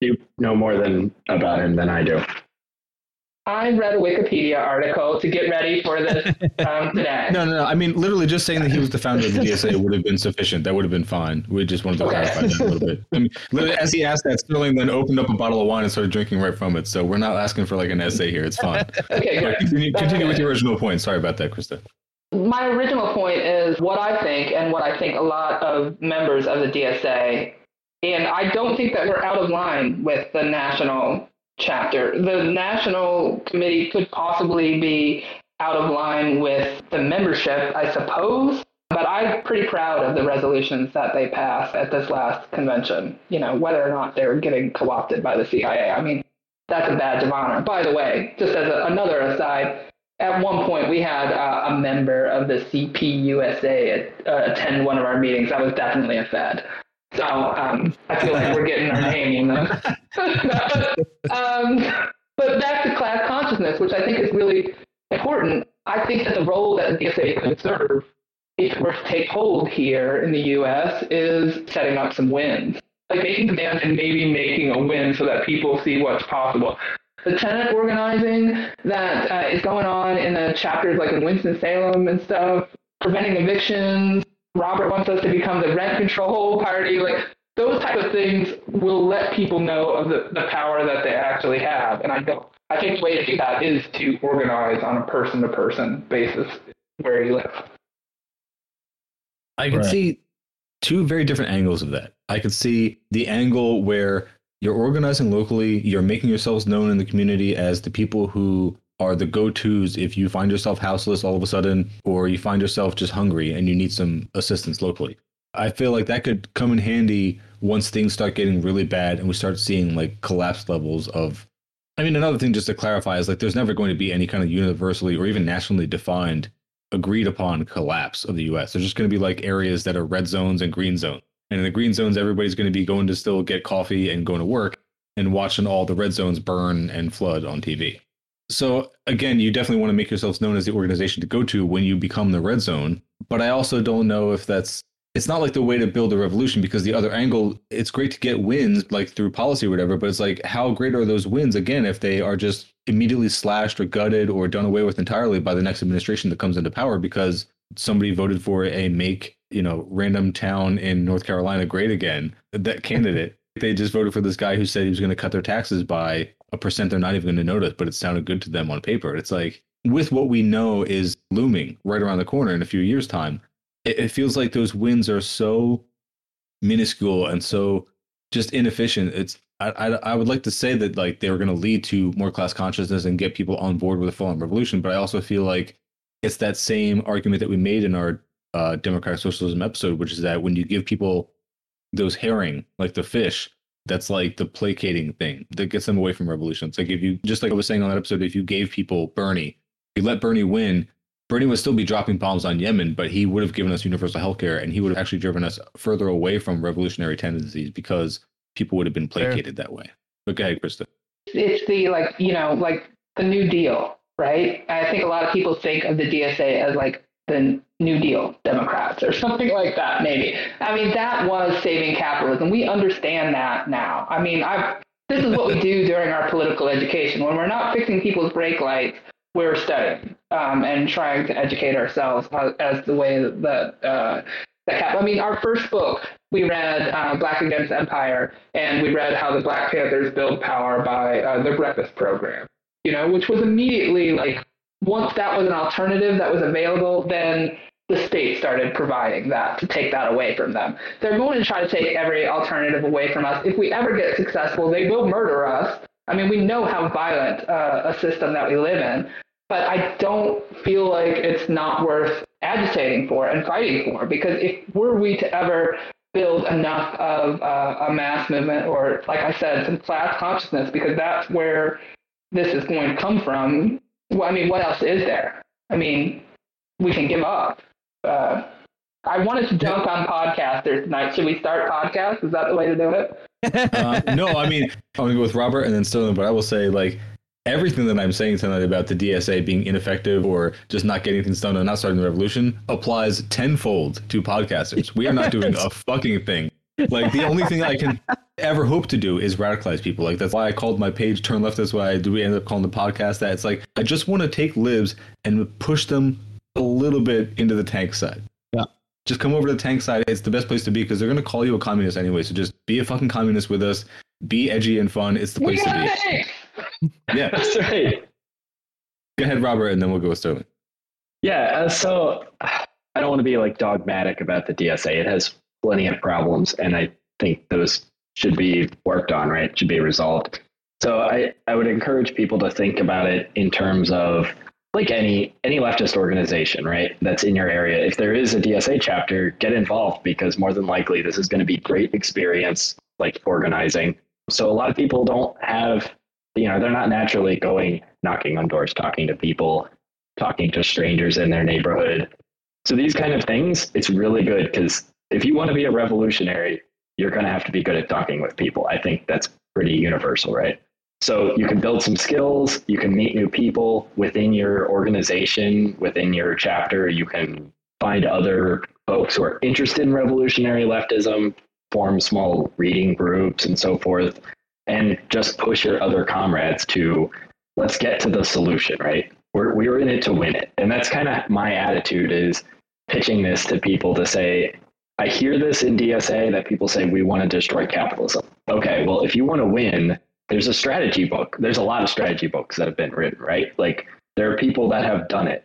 you know more than about him than I do. I read a Wikipedia article to get ready for this um, today. No, no, no. I mean, literally, just saying that he was the founder of the DSA would have been sufficient. That would have been fine. We just wanted to okay. clarify that a little bit. I mean, literally, as he asked that, Sterling then opened up a bottle of wine and started drinking right from it. So we're not asking for like an essay here. It's fine. okay, good. Continue, continue with your original point. Sorry about that, Krista. My original point is what I think, and what I think a lot of members of the DSA and I don't think that we're out of line with the national chapter. The national committee could possibly be out of line with the membership, I suppose. But I'm pretty proud of the resolutions that they passed at this last convention. You know, whether or not they're getting co opted by the CIA. I mean, that's a badge of honor. By the way, just as a, another aside, at one point we had uh, a member of the CPUSA uh, attend one of our meetings. That was definitely a Fed. So um, I feel like we're getting our name. um, but back to class consciousness, which I think is really important. I think that the role that the DSA could serve, if were to take hold here in the U.S., is setting up some wins, like making demands and maybe making a win so that people see what's possible. The tenant organizing that uh, is going on in the chapters like in Winston Salem and stuff, preventing evictions, Robert wants us to become the rent control party. Like those type of things will let people know of the, the power that they actually have. And I don't I think the way to do that is to organize on a person to person basis where you live. I can Right. see two very different angles of that. I can see the angle where you're organizing locally, you're making yourselves known in the community as the people who are the go-tos if you find yourself houseless all of a sudden or you find yourself just hungry and you need some assistance locally. I feel like that could come in handy once things start getting really bad and we start seeing like collapse levels of I mean another thing just to clarify is like there's never going to be any kind of universally or even nationally defined agreed upon collapse of the US. There's just going to be like areas that are red zones and green zones. And in the green zones, everybody's going to be going to still get coffee and going to work and watching all the red zones burn and flood on TV. So again, you definitely want to make yourselves known as the organization to go to when you become the red zone. But I also don't know if that's it's not like the way to build a revolution because the other angle, it's great to get wins like through policy or whatever, but it's like how great are those wins again if they are just immediately slashed or gutted or done away with entirely by the next administration that comes into power because somebody voted for a make, you know, random town in North Carolina great again. That candidate, they just voted for this guy who said he was going to cut their taxes by a percent they're not even going to notice, but it sounded good to them on paper. It's like with what we know is looming right around the corner in a few years' time, it, it feels like those wins are so minuscule and so just inefficient. It's I, I, I would like to say that like they were going to lead to more class consciousness and get people on board with a full-on revolution, but I also feel like it's that same argument that we made in our uh, democratic socialism episode, which is that when you give people those herring, like the fish, that's like the placating thing that gets them away from revolution. It's like if you just like I was saying on that episode, if you gave people Bernie, you let Bernie win, Bernie would still be dropping bombs on Yemen, but he would have given us universal health care and he would have actually driven us further away from revolutionary tendencies because people would have been Fair. placated that way. But go ahead, Krista. It's the like, you know, like the New Deal, right? I think a lot of people think of the DSA as like the New Deal Democrats or something like that, maybe. I mean, that was saving capitalism. We understand that now. I mean, I this is what we do during our political education. When we're not fixing people's brake lights, we're studying um, and trying to educate ourselves as, the way that uh. I mean, our first book we read uh, Black Against Empire, and we read how the Black Panthers build power by uh, the Breakfast Program. You know, which was immediately like once that was an alternative that was available, then the state started providing that to take that away from them. They're going to try to take every alternative away from us. If we ever get successful, they will murder us. I mean, we know how violent uh, a system that we live in, but I don't feel like it's not worth agitating for and fighting for because if were we to ever build enough of uh, a mass movement or, like I said, some class consciousness, because that's where this is going to come from. Well, I mean, what else is there? I mean, we can give up. Uh, I wanted to jump on podcasters tonight. Should we start podcast? Is that the way to do it? Uh, no, I mean, I'm going to go with Robert and then Sterling, but I will say, like, everything that I'm saying tonight about the DSA being ineffective or just not getting things done and not starting the revolution applies tenfold to podcasters. We are not doing a fucking thing. Like, the only thing I can ever hope to do is radicalize people. Like, that's why I called my page Turn Left. That's why I do. We ended up calling the podcast that. It's like, I just want to take libs and push them a little bit into the tank side. Yeah. Just come over to the tank side. It's the best place to be because they're going to call you a communist anyway. So just be a fucking communist with us. Be edgy and fun. It's the place to be. Yeah. That's right. Go ahead, Robert, and then we'll go with Sterling. Yeah. Uh, so I don't want to be like dogmatic about the DSA. It has plenty of problems, and I think those should be worked on, right? Should be resolved. So I, I would encourage people to think about it in terms of like any any leftist organization, right? That's in your area. If there is a DSA chapter, get involved because more than likely this is going to be great experience like organizing. So a lot of people don't have you know, they're not naturally going knocking on doors, talking to people, talking to strangers in their neighborhood. So these kind of things, it's really good because if you want to be a revolutionary, you're going to have to be good at talking with people. I think that's pretty universal, right? So you can build some skills, you can meet new people within your organization, within your chapter, you can find other folks who are interested in revolutionary leftism, form small reading groups and so forth, and just push your other comrades to let's get to the solution, right? We're, we're in it to win it. And that's kind of my attitude is pitching this to people to say, I hear this in DSA that people say we want to destroy capitalism. Okay, well, if you want to win, there's a strategy book. There's a lot of strategy books that have been written, right? Like there are people that have done it.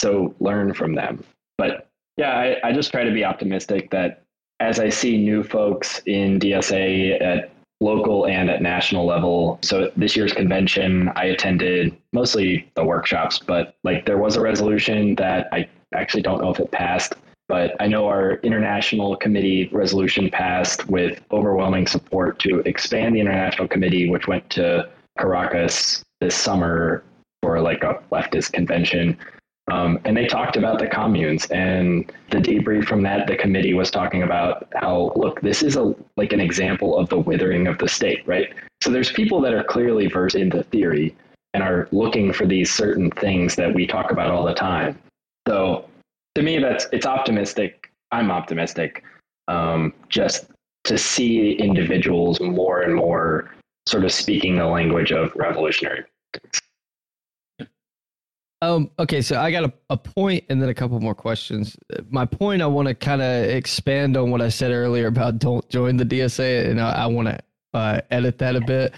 So learn from them. But yeah, I, I just try to be optimistic that as I see new folks in DSA at local and at national level. So this year's convention, I attended mostly the workshops, but like there was a resolution that I actually don't know if it passed, but I know our international committee resolution passed with overwhelming support to expand the international committee, which went to Caracas this summer for like a leftist convention. Um, and they talked about the communes and the debrief from that. The committee was talking about how, look, this is a like an example of the withering of the state, right? So there's people that are clearly versed in the theory and are looking for these certain things that we talk about all the time. So to me, that's it's optimistic. I'm optimistic. Um, just to see individuals more and more sort of speaking the language of revolutionary. Um, okay, so I got a, a point and then a couple more questions. My point, I want to kind of expand on what I said earlier about don't join the DSA, and I, I want to uh, edit that a bit.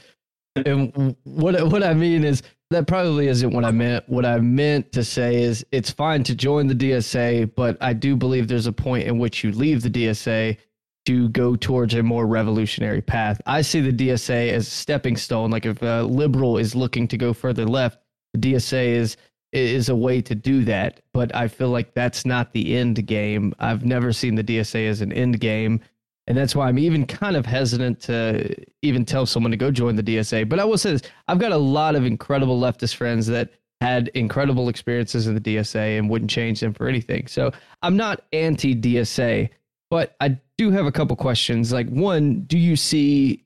And what what I mean is that probably isn't what I meant. What I meant to say is it's fine to join the DSA, but I do believe there's a point in which you leave the DSA to go towards a more revolutionary path. I see the DSA as a stepping stone. Like if a liberal is looking to go further left, the DSA is is a way to do that. But I feel like that's not the end game. I've never seen the DSA as an end game. And that's why I'm even kind of hesitant to even tell someone to go join the DSA. But I will say this I've got a lot of incredible leftist friends that had incredible experiences in the DSA and wouldn't change them for anything. So I'm not anti DSA, but I do have a couple questions. Like, one, do you see,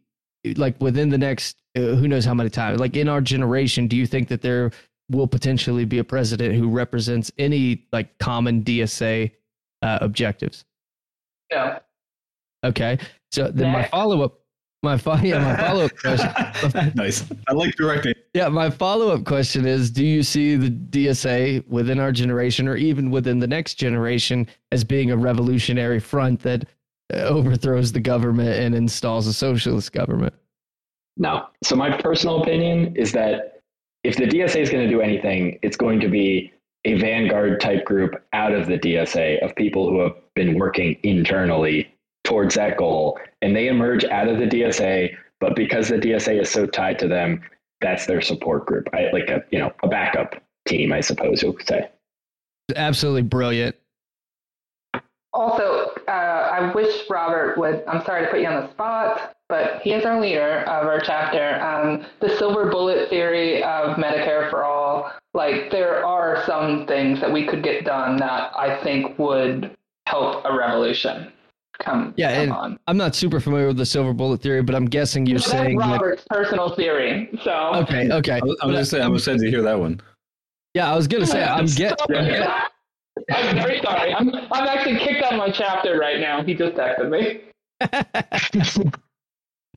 like, within the next, uh, who knows how many times, like in our generation, do you think that there will potentially be a president who represents any like common DSA uh, objectives? No. Okay. So then my follow up, my fo- yeah, my follow up question. nice. I like directing. Yeah, my follow up question is: Do you see the DSA within our generation, or even within the next generation, as being a revolutionary front that uh, overthrows the government and installs a socialist government? No. So my personal opinion is that if the DSA is going to do anything, it's going to be a vanguard type group out of the DSA of people who have been working internally towards that goal. And they emerge out of the DSA, but because the DSA is so tied to them, that's their support group. I, like a you know a backup team, I suppose you could say. Absolutely brilliant. Also, uh, I wish Robert would. I'm sorry to put you on the spot, but he is our leader of our chapter. Um, the silver bullet theory of Medicare for all. Like there are some things that we could get done that I think would help a revolution. Come, yeah, come and on. I'm not super familiar with the silver bullet theory, but I'm guessing you're That's saying like, Robert's personal theory. So okay, okay. I was, I was just saying, I'm excited to hear that one. Yeah, I was gonna say I'm get. I'm get I'm very sorry. I'm I'm actually kicked out of my chapter right now. He just texted me.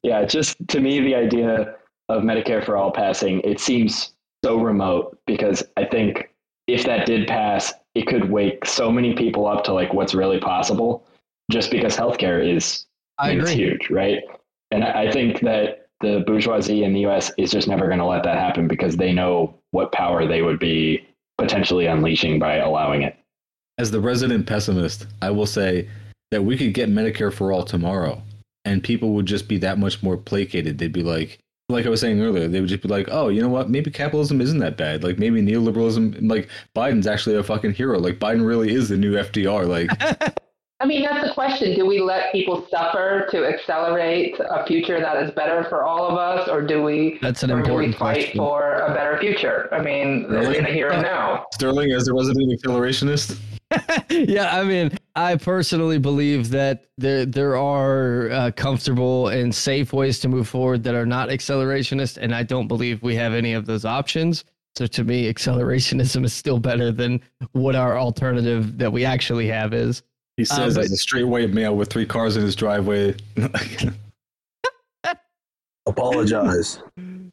Yeah, just to me, the idea of Medicare for all passing, it seems so remote because I think if that did pass, it could wake so many people up to like what's really possible just because healthcare is I it's agree. huge, right? And I I think that the bourgeoisie in the US is just never going to let that happen because they know what power they would be potentially unleashing by allowing it. As the resident pessimist, I will say that we could get Medicare for all tomorrow, and people would just be that much more placated. They'd be like, like I was saying earlier, they would just be like, oh, you know what? Maybe capitalism isn't that bad. Like maybe neoliberalism, like Biden's actually a fucking hero. Like Biden really is the new FDR. Like I mean, that's the question. Do we let people suffer to accelerate a future that is better for all of us, or do we? That's an or do we important fight question. for a better future? I mean, Really? in here and now. Sterling as the resident accelerationist. yeah, I mean, I personally believe that there there are uh, comfortable and safe ways to move forward that are not accelerationist, and I don't believe we have any of those options. So to me, accelerationism is still better than what our alternative that we actually have is. He says um, but- as a straight white male with three cars in his driveway. Apologize.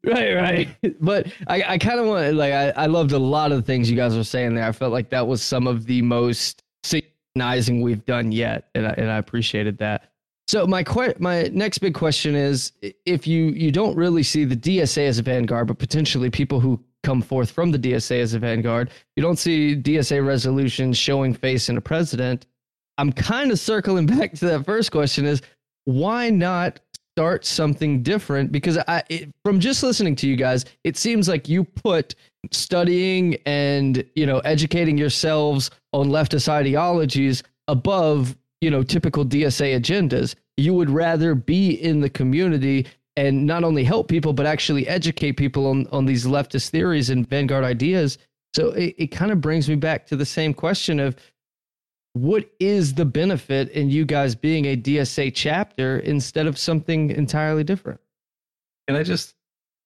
Right, right. But I, I kind of want like I, I loved a lot of the things you guys were saying there. I felt like that was some of the most see recognizing we've done yet, and I, and I appreciated that. So my que- my next big question is if you you don't really see the DSA as a vanguard, but potentially people who come forth from the DSA as a vanguard, you don't see DSA resolutions showing face in a president. I'm kind of circling back to that first question: is why not start something different? Because I, it, from just listening to you guys, it seems like you put studying and you know educating yourselves on leftist ideologies above you know typical DSA agendas. You would rather be in the community and not only help people but actually educate people on on these leftist theories and vanguard ideas. So it, it kind of brings me back to the same question of what is the benefit in you guys being a DSA chapter instead of something entirely different? Can I just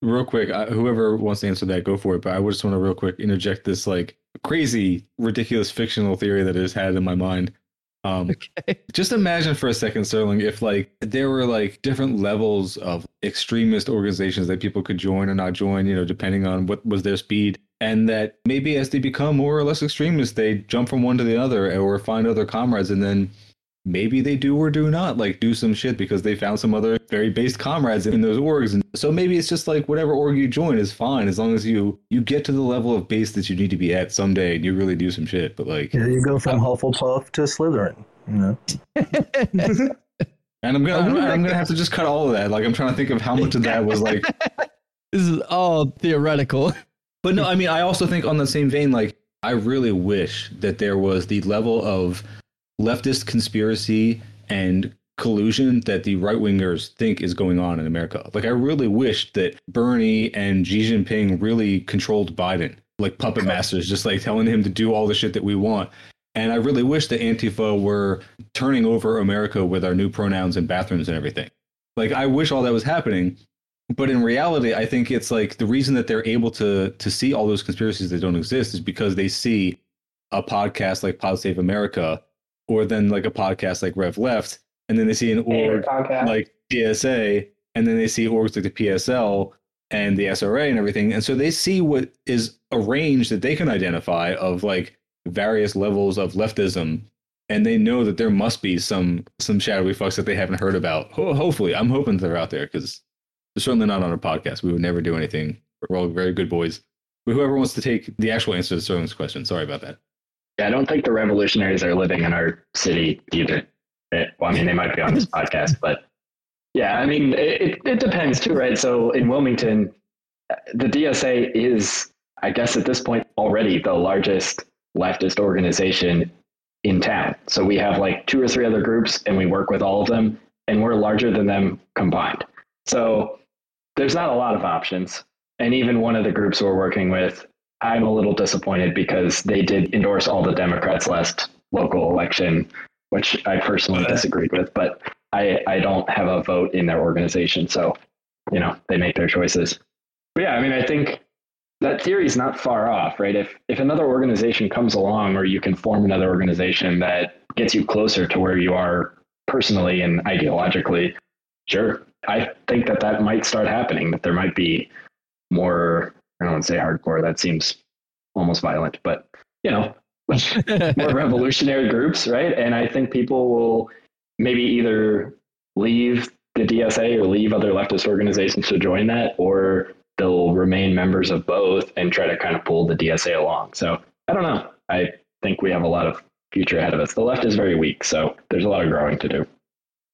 real quick, whoever wants to answer that, go for it. But I just want to real quick interject this like crazy, ridiculous fictional theory that I just had in my mind. Um, okay. Just imagine for a second, Sterling, if like there were like different levels of extremist organizations that people could join or not join, you know, depending on what was their speed, and that maybe as they become more or less extremist, they jump from one to the other or find other comrades, and then maybe they do or do not like do some shit because they found some other very based comrades in those orgs. And so maybe it's just like whatever org you join is fine as long as you you get to the level of base that you need to be at someday and you really do some shit. But like yeah you go from hufflepuff to slytherin you know? And i'm gonna I'm, I'm gonna have to just cut all of that. Like i'm trying to think of how much of that was like this is all theoretical but no i mean i also think on the same vein like i really wish that there was the level of leftist conspiracy and collusion that the right wingers think is going on in America. Like, I really wish that Bernie and Xi Jinping really controlled Biden, like puppet masters, just like telling him to do all the shit that we want. And I really wish that Antifa were turning over America with our new pronouns and bathrooms and everything. Like, I wish all that was happening. But in reality, I think it's like the reason that they're able to to see all those conspiracies that don't exist is because they see a podcast like Pod Save America or then like a podcast like Rev Left, and then they see an org like DSA, and then they see orgs like the PSL and the SRA and everything, and so they see what is a range that they can identify of like various levels of leftism, and they know that there must be some some shadowy fucks that they haven't heard about. Ho- hopefully, I'm hoping they're out there because certainly not on a podcast. We would never do anything. We're all very good boys. But whoever wants to take the actual answer to Sterling's question, sorry about that. Yeah, I don't think the revolutionaries are living in our city either. It, well, I mean, they might be on this podcast, but yeah, I mean, it, it depends too, right? So in Wilmington, the DSA is, I guess, at this point already the largest leftist organization in town. So we have like two or three other groups, and we work with all of them, and we're larger than them combined. So there's not a lot of options. And even one of the groups we're working with I'm a little disappointed because they did endorse all the Democrats last local election, which I personally disagreed with, but I, I don't have a vote in their organization. So, you know, they make their choices. But yeah, I mean, I think that theory is not far off, right? If, if another organization comes along or you can form another organization that gets you closer to where you are personally and ideologically, sure. I think that that might start happening, that there might be more I don't want to say hardcore. That seems almost violent, but you know, more revolutionary groups, right? And I think people will maybe either leave the DSA or leave other leftist organizations to join that, or they'll remain members of both and try to kind of pull the DSA along. So I don't know. I think we have a lot of future ahead of us. The left is very weak, so there's a lot of growing to do.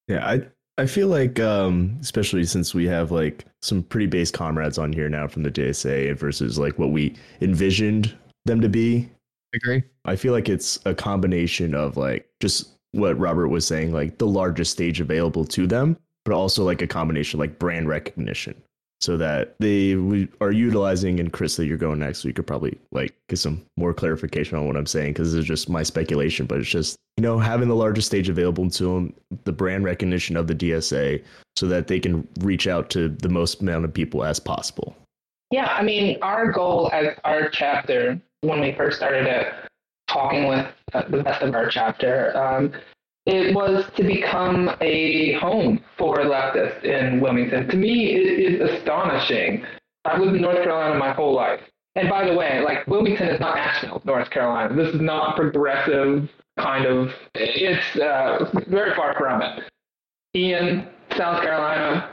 Yeah, I I feel like, um, especially since we have like some pretty base comrades on here now from the DSA versus like what we envisioned them to be. I Agree. I feel like it's a combination of like just what Robert was saying, like the largest stage available to them, but also like a combination like brand recognition so that they are utilizing and chris that you're going next so you could probably like get some more clarification on what i'm saying because it's just my speculation but it's just you know having the largest stage available to them the brand recognition of the dsa so that they can reach out to the most amount of people as possible. Yeah i mean our goal as our chapter when we first started it talking with uh, the best of our chapter um, it was to become a home for leftists in Wilmington. To me, it is astonishing. I've lived in North Carolina my whole life. And by the way, like Wilmington is not Asheville, North Carolina. This is not progressive kind of it's uh, very far from it. Ian, South Carolina,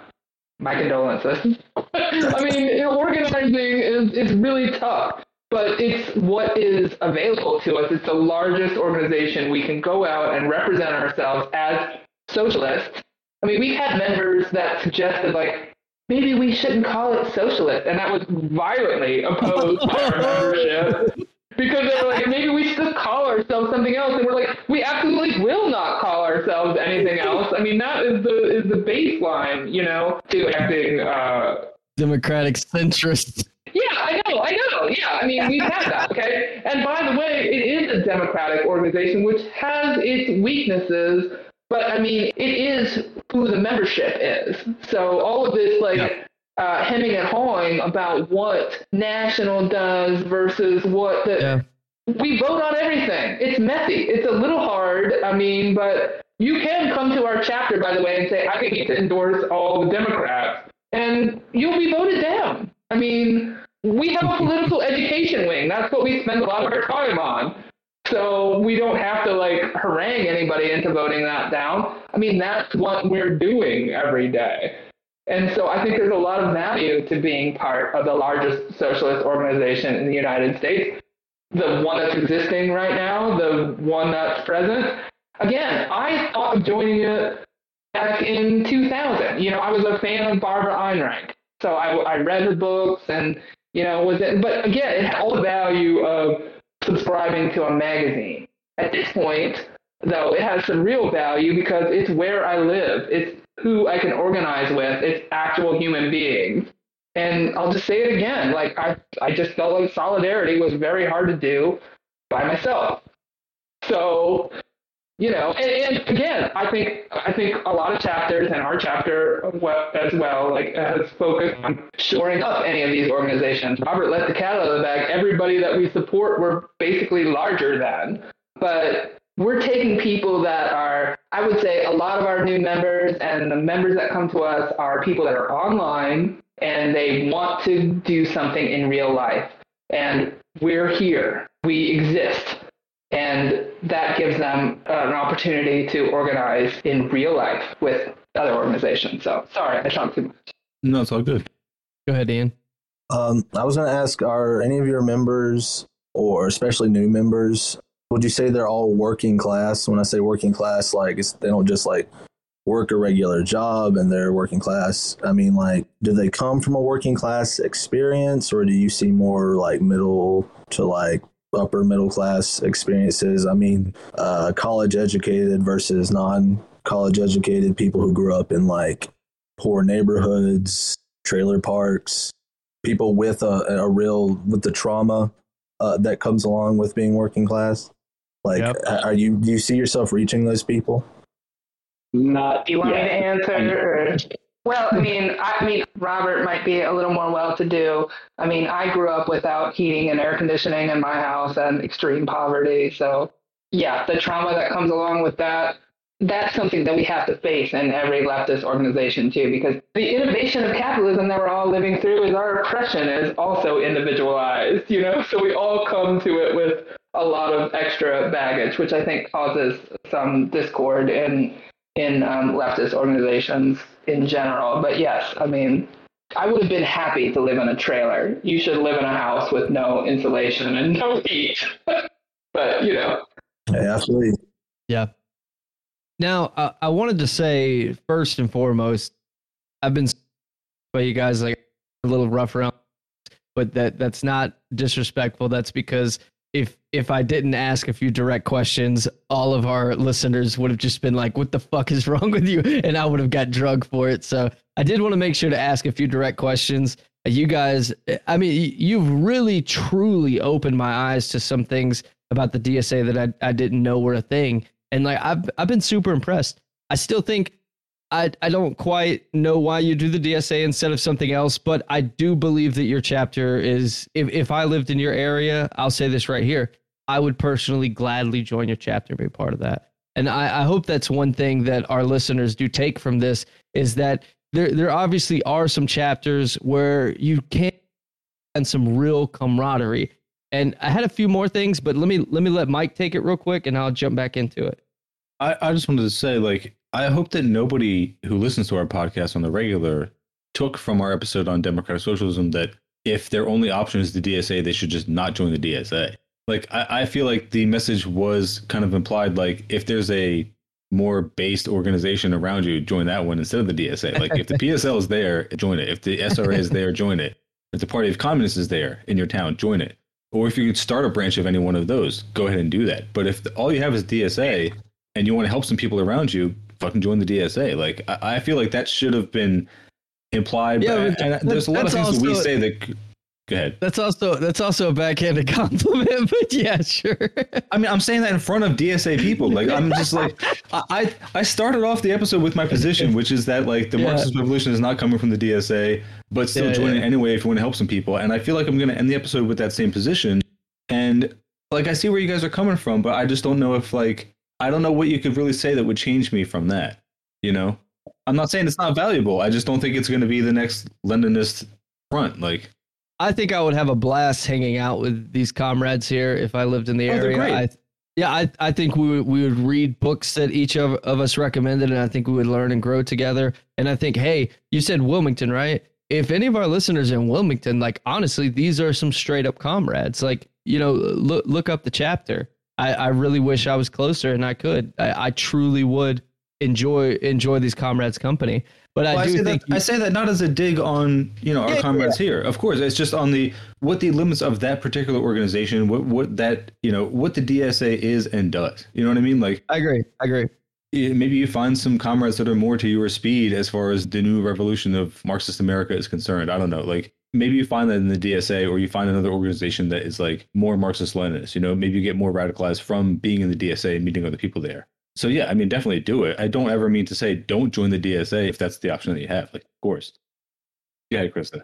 my condolences. I mean, organizing is, is really tough, but it's what is available to us. It's the largest organization. We can go out and represent ourselves as socialists. I mean, we had members that suggested, like, maybe we shouldn't call it socialist, and that was violently opposed by our membership because they were like, maybe we should just call ourselves something else, and we're like, we absolutely will not call ourselves anything else. I mean, that is the is the baseline, you know, to acting. Uh, Democratic centrist. Yeah, I know, I know. Yeah, I mean, we've had that, okay? And by the way, it is a democratic organization which has its weaknesses, but I mean, it is who the membership is. So all of this, like, yeah uh, hemming and hawing about what national does versus what the. Yeah. We vote on everything. It's messy. It's a little hard. I mean, but you can come to our chapter, by the way, and say, I think you to endorse all the Democrats, and you'll be voted down. I mean, we have a political education wing. That's what we spend a lot of our time on. So we don't have to like harangue anybody into voting that down. I mean, that's what we're doing every day. And so I think there's a lot of value to being part of the largest socialist organization in the United States, the one that's existing right now, the one that's present. Again, I thought of joining it back in 2000. You know, I was a fan of Barbara Ehrenreich. So I, I read her books and, you know, was it, but again, it had all the value of subscribing to a magazine. At this point, though, it has some real value because it's where I live. It's who I can organize with. It's actual human beings. And I'll just say it again, like I, I just felt like solidarity was very hard to do by myself. So, you know, and, and again, I think I think a lot of chapters and our chapter as well, like uh, has focused on shoring up any of these organizations. Robert let the cat out of the bag. Everybody that we support, we're basically larger than. But we're taking people that are, I would say, a lot of our new members and the members that come to us are people that are online and they want to do something in real life. And we're here, we exist. And that gives them an opportunity to organize in real life with other organizations. So sorry, I talked too much. No, it's all good. Go ahead, Ian. Um, I was going to ask Are any of your members, or especially new members, would you say they're all working class? When I say working class, like they don't just like work a regular job and they're working class. I mean, like, do they come from a working class experience, or do you see more like middle to like upper middle class experiences? I mean, uh, college educated versus non college educated people who grew up in like poor neighborhoods, trailer parks, people with a, a real with the trauma uh, that comes along with being working class. Like, yep. are you do you see yourself reaching those people? Not. Do you want yet. me to answer? Well, I mean, I mean, Robert might be a little more well-to-do. I mean, I grew up without heating and air conditioning in my house and extreme poverty. So, yeah, the trauma that comes along with that, that's something that we have to face in every leftist organization too, because the innovation of capitalism that we're all living through is our oppression is also individualized, you know? So we all come to it with a lot of extra baggage, which I think causes some discord in in um, leftist organizations in general. But yes, I mean, I would have been happy to live in a trailer. You should live in a house with no insulation and no heat. but you know, yeah, absolutely. Yeah. Now, uh, I wanted to say first and foremost, I've been by you guys like a little rough around, but that that's not disrespectful. That's because if if I didn't ask a few direct questions, all of our listeners would have just been like, "What the fuck is wrong with you?" And I would have got drug for it. So I did want to make sure to ask a few direct questions. You guys, I mean, you've really truly opened my eyes to some things about the DSA that I I didn't know were a thing, and like I've I've been super impressed. I still think I, I don't quite know why you do the DSA instead of something else, but I do believe that your chapter is. If, if I lived in your area, I'll say this right here. I would personally gladly join your chapter and be part of that. And I, I hope that's one thing that our listeners do take from this is that there there obviously are some chapters where you can and some real camaraderie. And I had a few more things, but let me let me let Mike take it real quick, and I'll jump back into it. I, I just wanted to say, like, I hope that nobody who listens to our podcast on the regular took from our episode on democratic socialism that if their only option is the DSA, they should just not join the DSA. Like, I, I feel like the message was kind of implied, like, if there's a more based organization around you, join that one instead of the DSA. Like, if the PSL is there, join it. If the SRA is there, join it. If the Party of Communists is there in your town, join it. Or if you could start a branch of any one of those, go ahead and do that. But if the, all you have is DSA and you want to help some people around you, fucking join the DSA. Like I, I feel like that should have been implied. Yeah, by, but and there's a lot of things that we say that. Go ahead. That's also that's also a backhanded compliment, but yeah, sure. I mean, I'm saying that in front of DSA people. Like, I'm just like, I I I started off the episode with my position, which is that like the Yeah. Marxist revolution is not coming from the DSA, but still Yeah, join yeah. it anyway if you want to help some people. And I feel like I'm going to end the episode with that same position. And like, I see where you guys are coming from, but I just don't know if like I don't know what you could really say that would change me from that. You know, I'm not saying it's not valuable. I just don't think it's going to be the next Leninist front. Like, I think I would have a blast hanging out with these comrades here if I lived in the Oh, area. I, yeah, I, I think we would, we would read books that each of, of us recommended, and I think we would learn and grow together. And I think, hey, you said Wilmington, right? If any of our listeners in Wilmington, like honestly, these are some straight up comrades. Like, you know, look look up the chapter. I, I really wish I was closer and I could. I, I truly would enjoy enjoy these comrades' company. But Well, I I, do say think that, I say that not as a dig on you know our Yeah, comrades here. Of course, it's just on the what the limits of that particular organization, what what that you know what the DSA is and does. You know what I mean? Like I agree. I agree. Maybe you find some comrades that are more to your speed as far as the new revolution of Marxist America is concerned. I don't know, like. Maybe you find that in the DSA, or you find another organization that is like more Marxist Leninist. You know, maybe you get more radicalized from being in the DSA and meeting other people there. So yeah, I mean, definitely do it. I don't ever mean to say don't join the DSA if that's the option that you have. Like, of course. Yeah, Krista.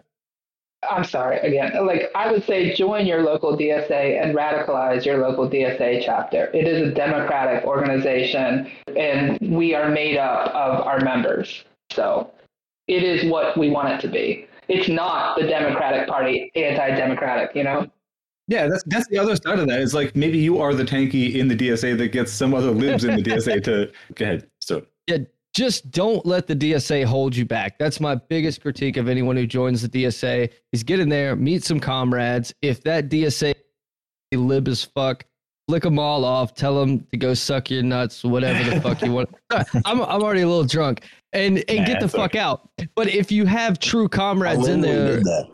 I'm sorry again. Like I would say, join your local DSA and radicalize your local DSA chapter. It is a democratic organization, and we are made up of our members. So it is what we want it to be. It's not the Democratic Party anti-democratic. You know. Yeah, that's that's the other side of that. It's like maybe you are the tanky in the DSA that gets some other libs in the DSA to go ahead. So Yeah, just don't let the DSA hold you back. That's my biggest critique of anyone who joins the DSA is get in there, meet some comrades. If that DSA lib as fuck, flick them all off, tell them to go suck your nuts, whatever the fuck you want. I'm, I'm already a little drunk and, and Nah, get the it's fuck out. But if you have true comrades in there, did that.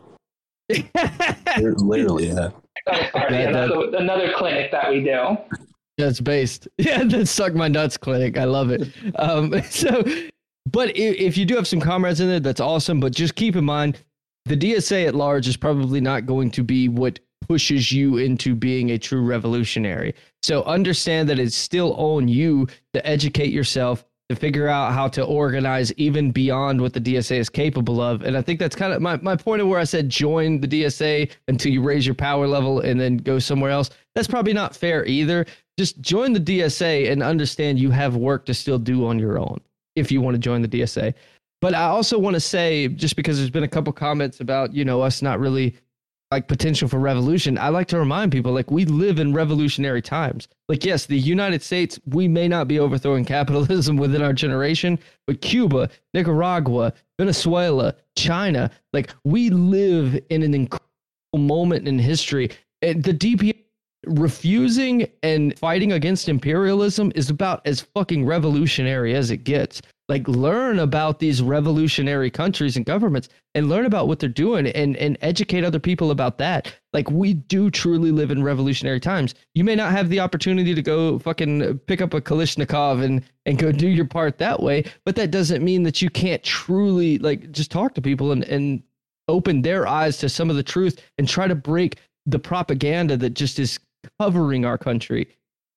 Literally, yeah. Sorry. That- that- another clinic that we do. That's based. Yeah, that suck my nuts clinic. I love it. Um, so, but if, if you do have some comrades in there, that's awesome. But just keep in mind, the DSA at large is probably not going to be what pushes you into being a true revolutionary. So understand that it's still on you to educate yourself, to figure out how to organize even beyond what the DSA is capable of. And I think that's kind of my, my point of where I said join the DSA until you raise your power level and then go somewhere else. That's probably not fair either. Just join the DSA and understand you have work to still do on your own if you want to join the DSA. But I also want to say, just because there's been a couple comments about, you know, us not really like potential for revolution, I like to remind people like we live in revolutionary times. Like, yes, the United States, we may not be overthrowing capitalism within our generation, but Cuba, Nicaragua, Venezuela, China, like we live in an incredible moment in history. And the DP refusing and fighting against imperialism is about as fucking revolutionary as it gets. Like learn about these revolutionary countries and governments and learn about what they're doing and and educate other people about that. Like we do truly live in revolutionary times. You may not have the opportunity to go fucking pick up a Kalashnikov and and go do your part that way, but that doesn't mean that you can't truly like just talk to people and and open their eyes to some of the truth and try to break the propaganda that just is covering our country.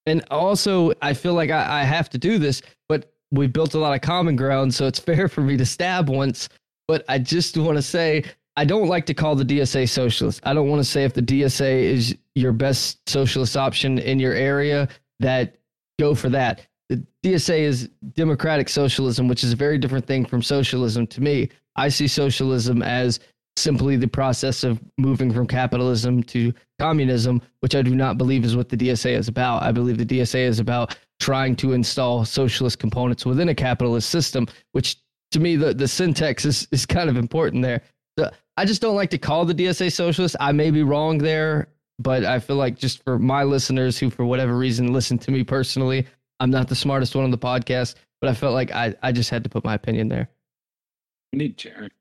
And also, I feel like I, I have to do this, but we've built a lot of common ground, so it's fair for me to stab once. But I just want to say, I don't like to call the DSA socialist. I don't want to say if the DSA is your best socialist option in your area, that go for that. The DSA is democratic socialism, which is a very different thing from socialism to me. I see socialism as simply the process of moving from capitalism to communism, which I do not believe is what the DSA is about. I believe the DSA is about trying to install socialist components within a capitalist system, which to me, the, the syntax is, is kind of important there. The, I just don't like to call the DSA socialist. I may be wrong there, but I feel like just for my listeners who, for whatever reason, listen to me personally, I'm not the smartest one on the podcast, but I felt like I, I just had to put my opinion there. We need Jared.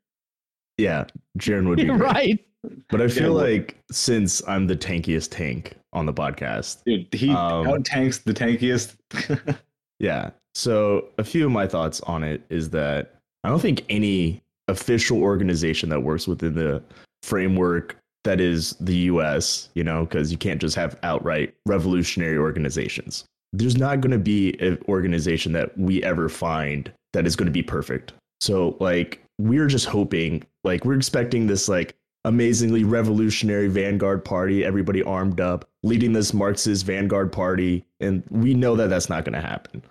Yeah, Jaron would be great. right. But I feel well- like since I'm the tankiest tank on the podcast, Dude, he Um, out tanks the tankiest. yeah. So a few of my thoughts on it is that I don't think any official organization that works within the framework that is the US, you know, because you can't just have outright revolutionary organizations. There's not going to be an organization that we ever find that is going to be perfect. So, like, we're just hoping, like, we're expecting this, like, amazingly revolutionary vanguard party, everybody armed up, leading this Marxist vanguard party. And we know that that's not going to happen.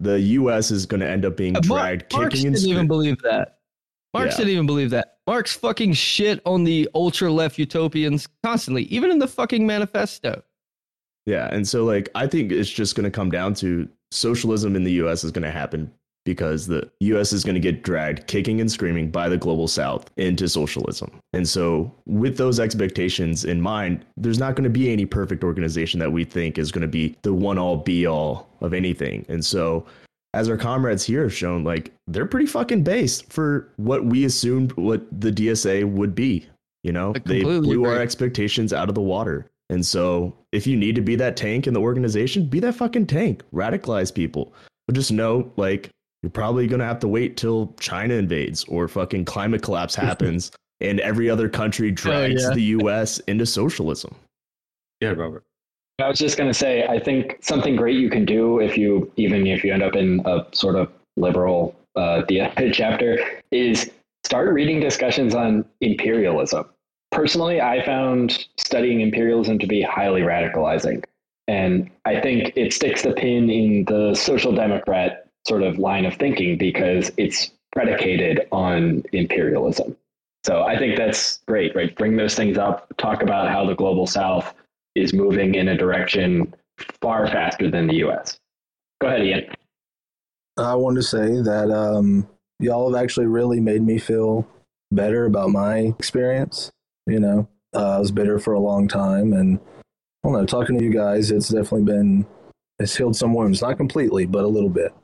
The US is going to end up being uh, Mar- dragged, Marx kicking and didn't even believe that. Marx Yeah. didn't even believe that. Marx fucking shit on the ultra left utopians constantly, even in the fucking manifesto. Yeah, and so like I think it's just going to come down to socialism in the US is going to happen because the US is going to get dragged kicking and screaming by the global south into socialism. And so with those expectations in mind, there's not going to be any perfect organization that we think is going to be the one all be all of anything. And so as our comrades here have shown like they're pretty fucking based for what we assumed what the DSA would be, you know? They blew our expectations out of the water. And so if you need to be that tank in the organization, be that fucking tank. Radicalize people. But just know, like, you're probably gonna have to wait till China invades or fucking climate collapse happens and every other country drags yeah. the US into socialism. yeah, Robert. I was just going to say, I think something great you can do if you, even if you end up in a sort of liberal uh, DSA chapter, is start reading discussions on imperialism. Personally, I found studying imperialism to be highly radicalizing. And I think it sticks the pin in the social democrat sort of line of thinking because it's predicated on imperialism. So I think that's great, right? Bring those things up, talk about how the global south is moving in a direction far faster than the US. Go ahead, Ian. I wanted to say that um, y'all have actually really made me feel better about my experience. You know, uh, I was bitter for a long time, and I don't know. Talking to you guys, it's definitely been it's healed some wounds, not completely, but a little bit.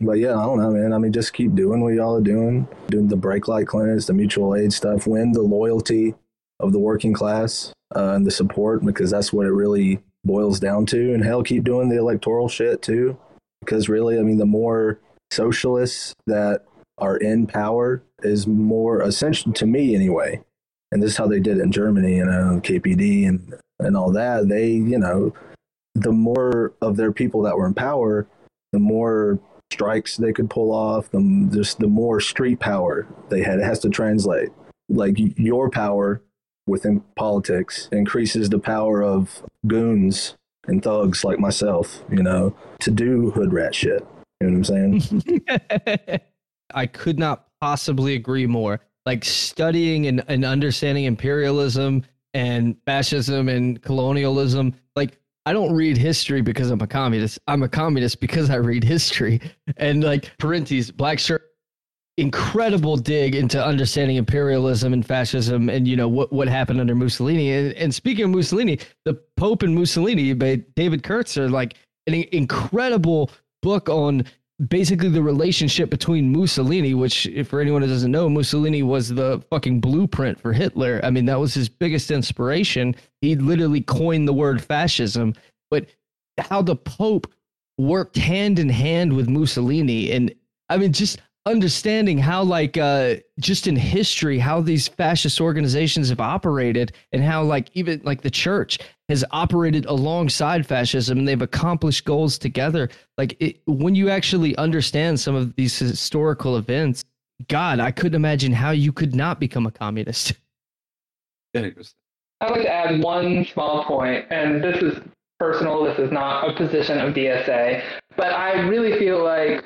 But yeah, I don't know, man. I mean, just keep doing what y'all are doing, doing the brake light clinics, the mutual aid stuff, win the loyalty of the working class uh, and the support, because that's what it really boils down to. And hell, keep doing the electoral shit too because really, I mean, the more socialists that are in power is more essential to me anyway. And this is how they did it in Germany, you know, KPD and and all that. They, you know, the more of their people that were in power, the more strikes they could pull off, the just the more street power they had. It has to translate. Like your power within politics increases the power of goons and thugs like myself, you know, to do hood rat shit. You know what I'm saying? I could not possibly agree more. Like studying and, and understanding imperialism and fascism and colonialism. Like I don't read history because I'm a communist. I'm a communist because I read history. And like Parenti's, Black Shirt, incredible dig into understanding imperialism and fascism and you know what what happened under Mussolini. And, and speaking of Mussolini, the Pope and Mussolini David Kertzer like an incredible book on basically the relationship between Mussolini, which if for anyone who doesn't know, Mussolini was the fucking blueprint for Hitler. I mean, that was his biggest inspiration. He literally coined the word fascism, but how the Pope worked hand in hand with Mussolini and I mean just understanding how like uh just in history how these fascist organizations have operated and how like even like the church has operated alongside fascism and they've accomplished goals together like it, when you actually understand some of these historical events god i couldn't imagine how you could not become a communist Yeah, he goes, I'd like to add one small point, and this is personal. This is not a position of DSA, but I really feel like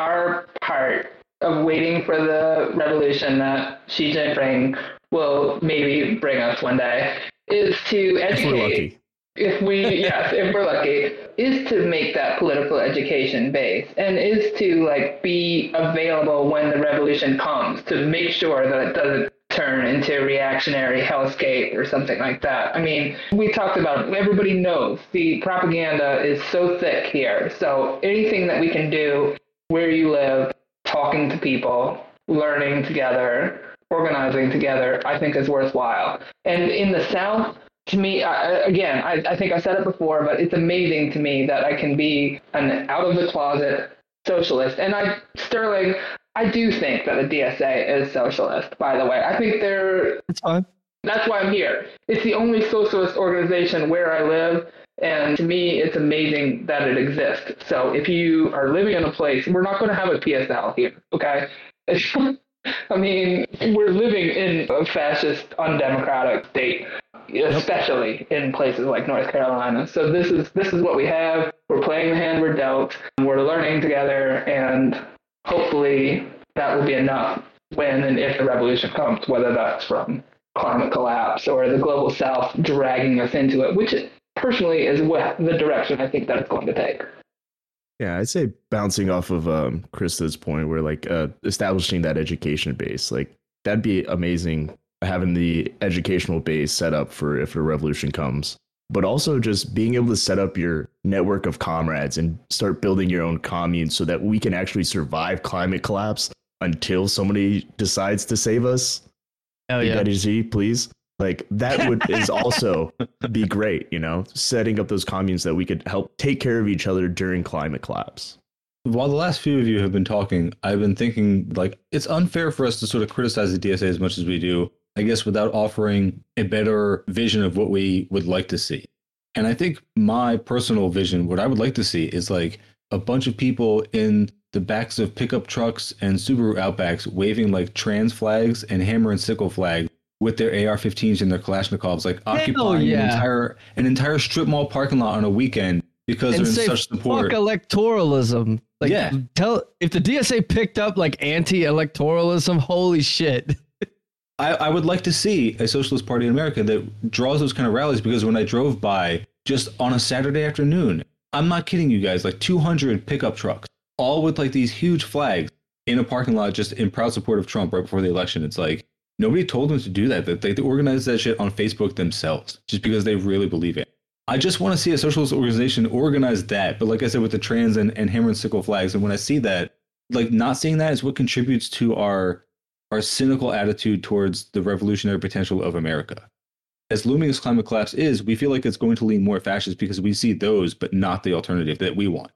our part of waiting for the revolution that Xi Jinping will maybe bring us one day is to educate if we yes if we're lucky is to make that political education base and is to like be available when the revolution comes to make sure that it doesn't turn into a reactionary hellscape or something like that. I mean we talked about everybody knows the propaganda is so thick here. So anything that we can do where you live talking to people learning together organizing together i think is worthwhile and in the south to me, I, again, I, I think I said it before, but it's amazing to me that I can be an out of the closet socialist. And I, Sterling, I do think that the DSA is socialist, by the way. I think they're, That's fine. that's why I'm here. It's the only socialist organization where I live. And to me, it's amazing that it exists. So if you are living in a place, we're not going to have a PSL here, okay? I mean, we're living in a fascist, undemocratic state especially in places like North Carolina. So this is this is what we have. We're playing the hand we're dealt. We're learning together, and hopefully that will be enough when and if the revolution comes, whether that's from climate collapse or the global south dragging us into it, which personally is what the direction I think that it's going to take. Yeah, I'd say bouncing off of um, Krista's point, where like uh, establishing that education base, like that'd be amazing having the educational base set up for if a revolution comes. But also just being able to set up your network of comrades and start building your own commune so that we can actually survive climate collapse until somebody decides to save us. Oh yeah. Daddy Z, please. Like that would is also be great, you know, setting up those communes that we could help take care of each other during climate collapse. While the last few of you have been talking, I've been thinking like it's unfair for us to sort of criticize the DSA as much as we do, I guess, without offering a better vision of what we would like to see. And I think my personal vision, what I would like to see is like a bunch of people in the backs of pickup trucks and Subaru Outbacks waving like trans flags and hammer and sickle flags with their AR-15s and their Kalashnikovs, like occupying an entire an entire strip mall parking lot on a weekend because and they're in such support. fuck electoralism. Like, Yeah. tell if the DSA picked up like anti-electoralism, holy shit. I, I would like to see a socialist party in America that draws those kind of rallies because when I drove by just on a Saturday afternoon, I'm not kidding you guys, like 200 pickup trucks, all with like these huge flags in a parking lot just in proud support of Trump right before the election. It's like nobody told them to do that. They, they organized that shit on Facebook themselves just because they really believe it. I just want to see a socialist organization organize that. But like I said, with the trans and, and hammer and sickle flags, and when I see that, like not seeing that is what contributes to our our cynical attitude towards the revolutionary potential of America. As looming as climate collapse is, we feel like it's going to lean more fascist because we see those, but not the alternative that we want.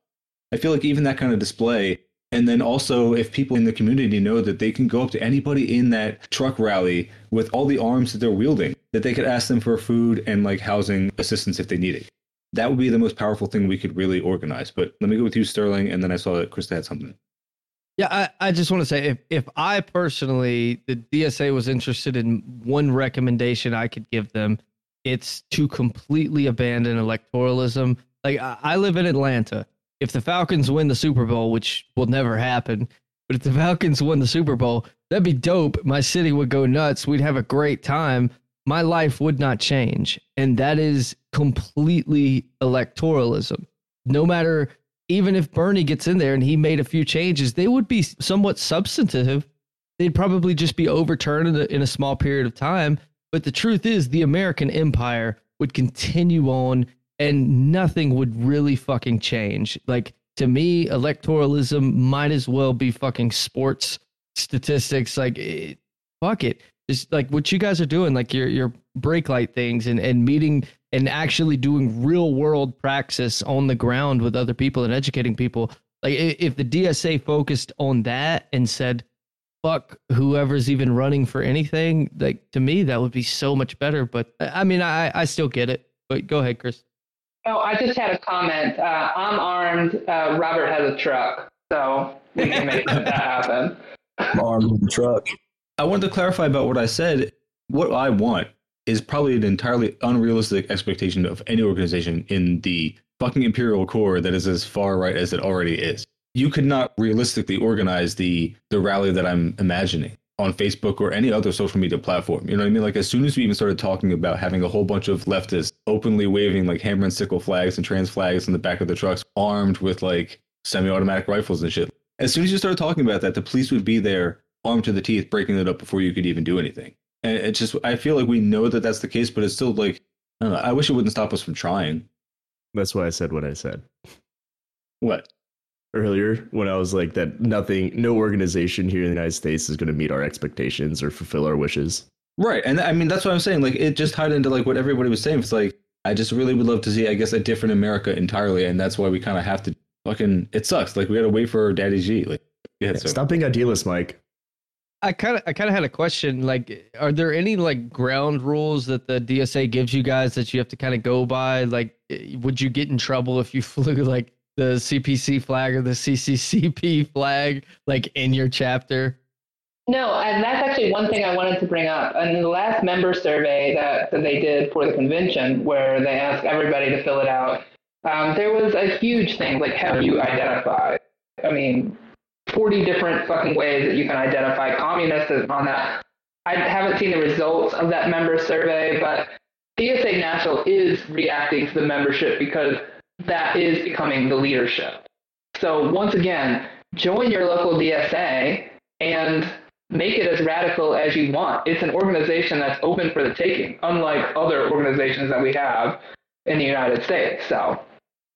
I feel like even that kind of display, and then also if people in the community know that they can go up to anybody in that truck rally with all the arms that they're wielding, that they could ask them for food and like housing assistance if they need it. That would be the most powerful thing we could really organize. But let me go with you, Sterling, and then I saw that Krista had something. Yeah, I, I just want to say if if I personally the DSA was interested in one recommendation I could give them, it's to completely abandon electoralism. Like I, I live in Atlanta. If the Falcons win the Super Bowl, which will never happen, but if the Falcons win the Super Bowl, that'd be dope. My city would go nuts. We'd have a great time. My life would not change. And that is completely electoralism. No matter even if Bernie gets in there and he made a few changes, they would be somewhat substantive. They'd probably just be overturned in a, in a small period of time. But the truth is, the American empire would continue on and nothing would really fucking change. Like, to me, electoralism might as well be fucking sports statistics. Like, it, fuck it. Just like what you guys are doing, like your your brake light things and, and meeting and actually doing real world praxis on the ground with other people and educating people. Like if the DSA focused on that and said, fuck whoever's even running for anything, like to me, that would be so much better. But I I mean, I, I still get it. But go ahead, Chris. Oh, I just had a comment. Uh, I'm armed. Uh, Robert has a truck, so we can make that happen. I'm armed with the truck. I wanted to clarify about what I said. What I want is probably an entirely unrealistic expectation of any organization in the fucking imperial core that is as far right as it already is. You could not realistically organize the the rally that I'm imagining. On Facebook or any other social media platform. You know what I mean? Like as soon as we even started talking about having a whole bunch of leftists openly waving like hammer and sickle flags and trans flags in the back of the trucks, armed with like semi-automatic rifles and shit. As soon as you started talking about that, the police would be there, armed to the teeth, breaking it up before you could even do anything. And it just, I feel like we know that that's the case, but it's still like, I don't know. I wish it wouldn't stop us from trying. That's why I said what I said What? Earlier when I was like that nothing, no organization here in the United States is going to meet our expectations or fulfill our wishes. Right. And I mean, that's what I'm saying. Like, it just tied into like what everybody was saying. It's like, I just really would love to see, I guess, a different America entirely. And that's why we kind of have to fucking, it sucks. Like, we got to wait for Daddy G. Like, yeah, so. Stop being idealist, Mike. I kind of I kind of had a question. Like, are there any like ground rules that the DSA gives you guys that you have to kind of go by? Like, eh, would you get in trouble if you flew like the CPC flag or the CCCP flag like in your chapter? No, and that's actually one thing I wanted to bring up. In the last member survey that, that they did for the convention, where they asked everybody to fill it out, um, there was a huge thing like how you identify? I mean, 40 different fucking ways that you can identify communists on that. I haven't seen the results of that member survey, but DSA National is reacting to the membership because that is becoming the leadership. So once again, join your local DSA and make it as radical as you want. It's an organization that's open for the taking, unlike other organizations that we have in the United States. So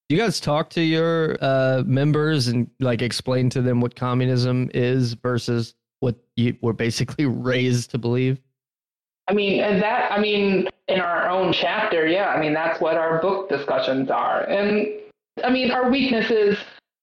you guys talk to your uh, members and like explain to them what communism is versus what you were basically raised to believe? I mean, and that, I mean, in our own chapter, yeah, I mean, that's what our book discussions are. And I mean, our weaknesses,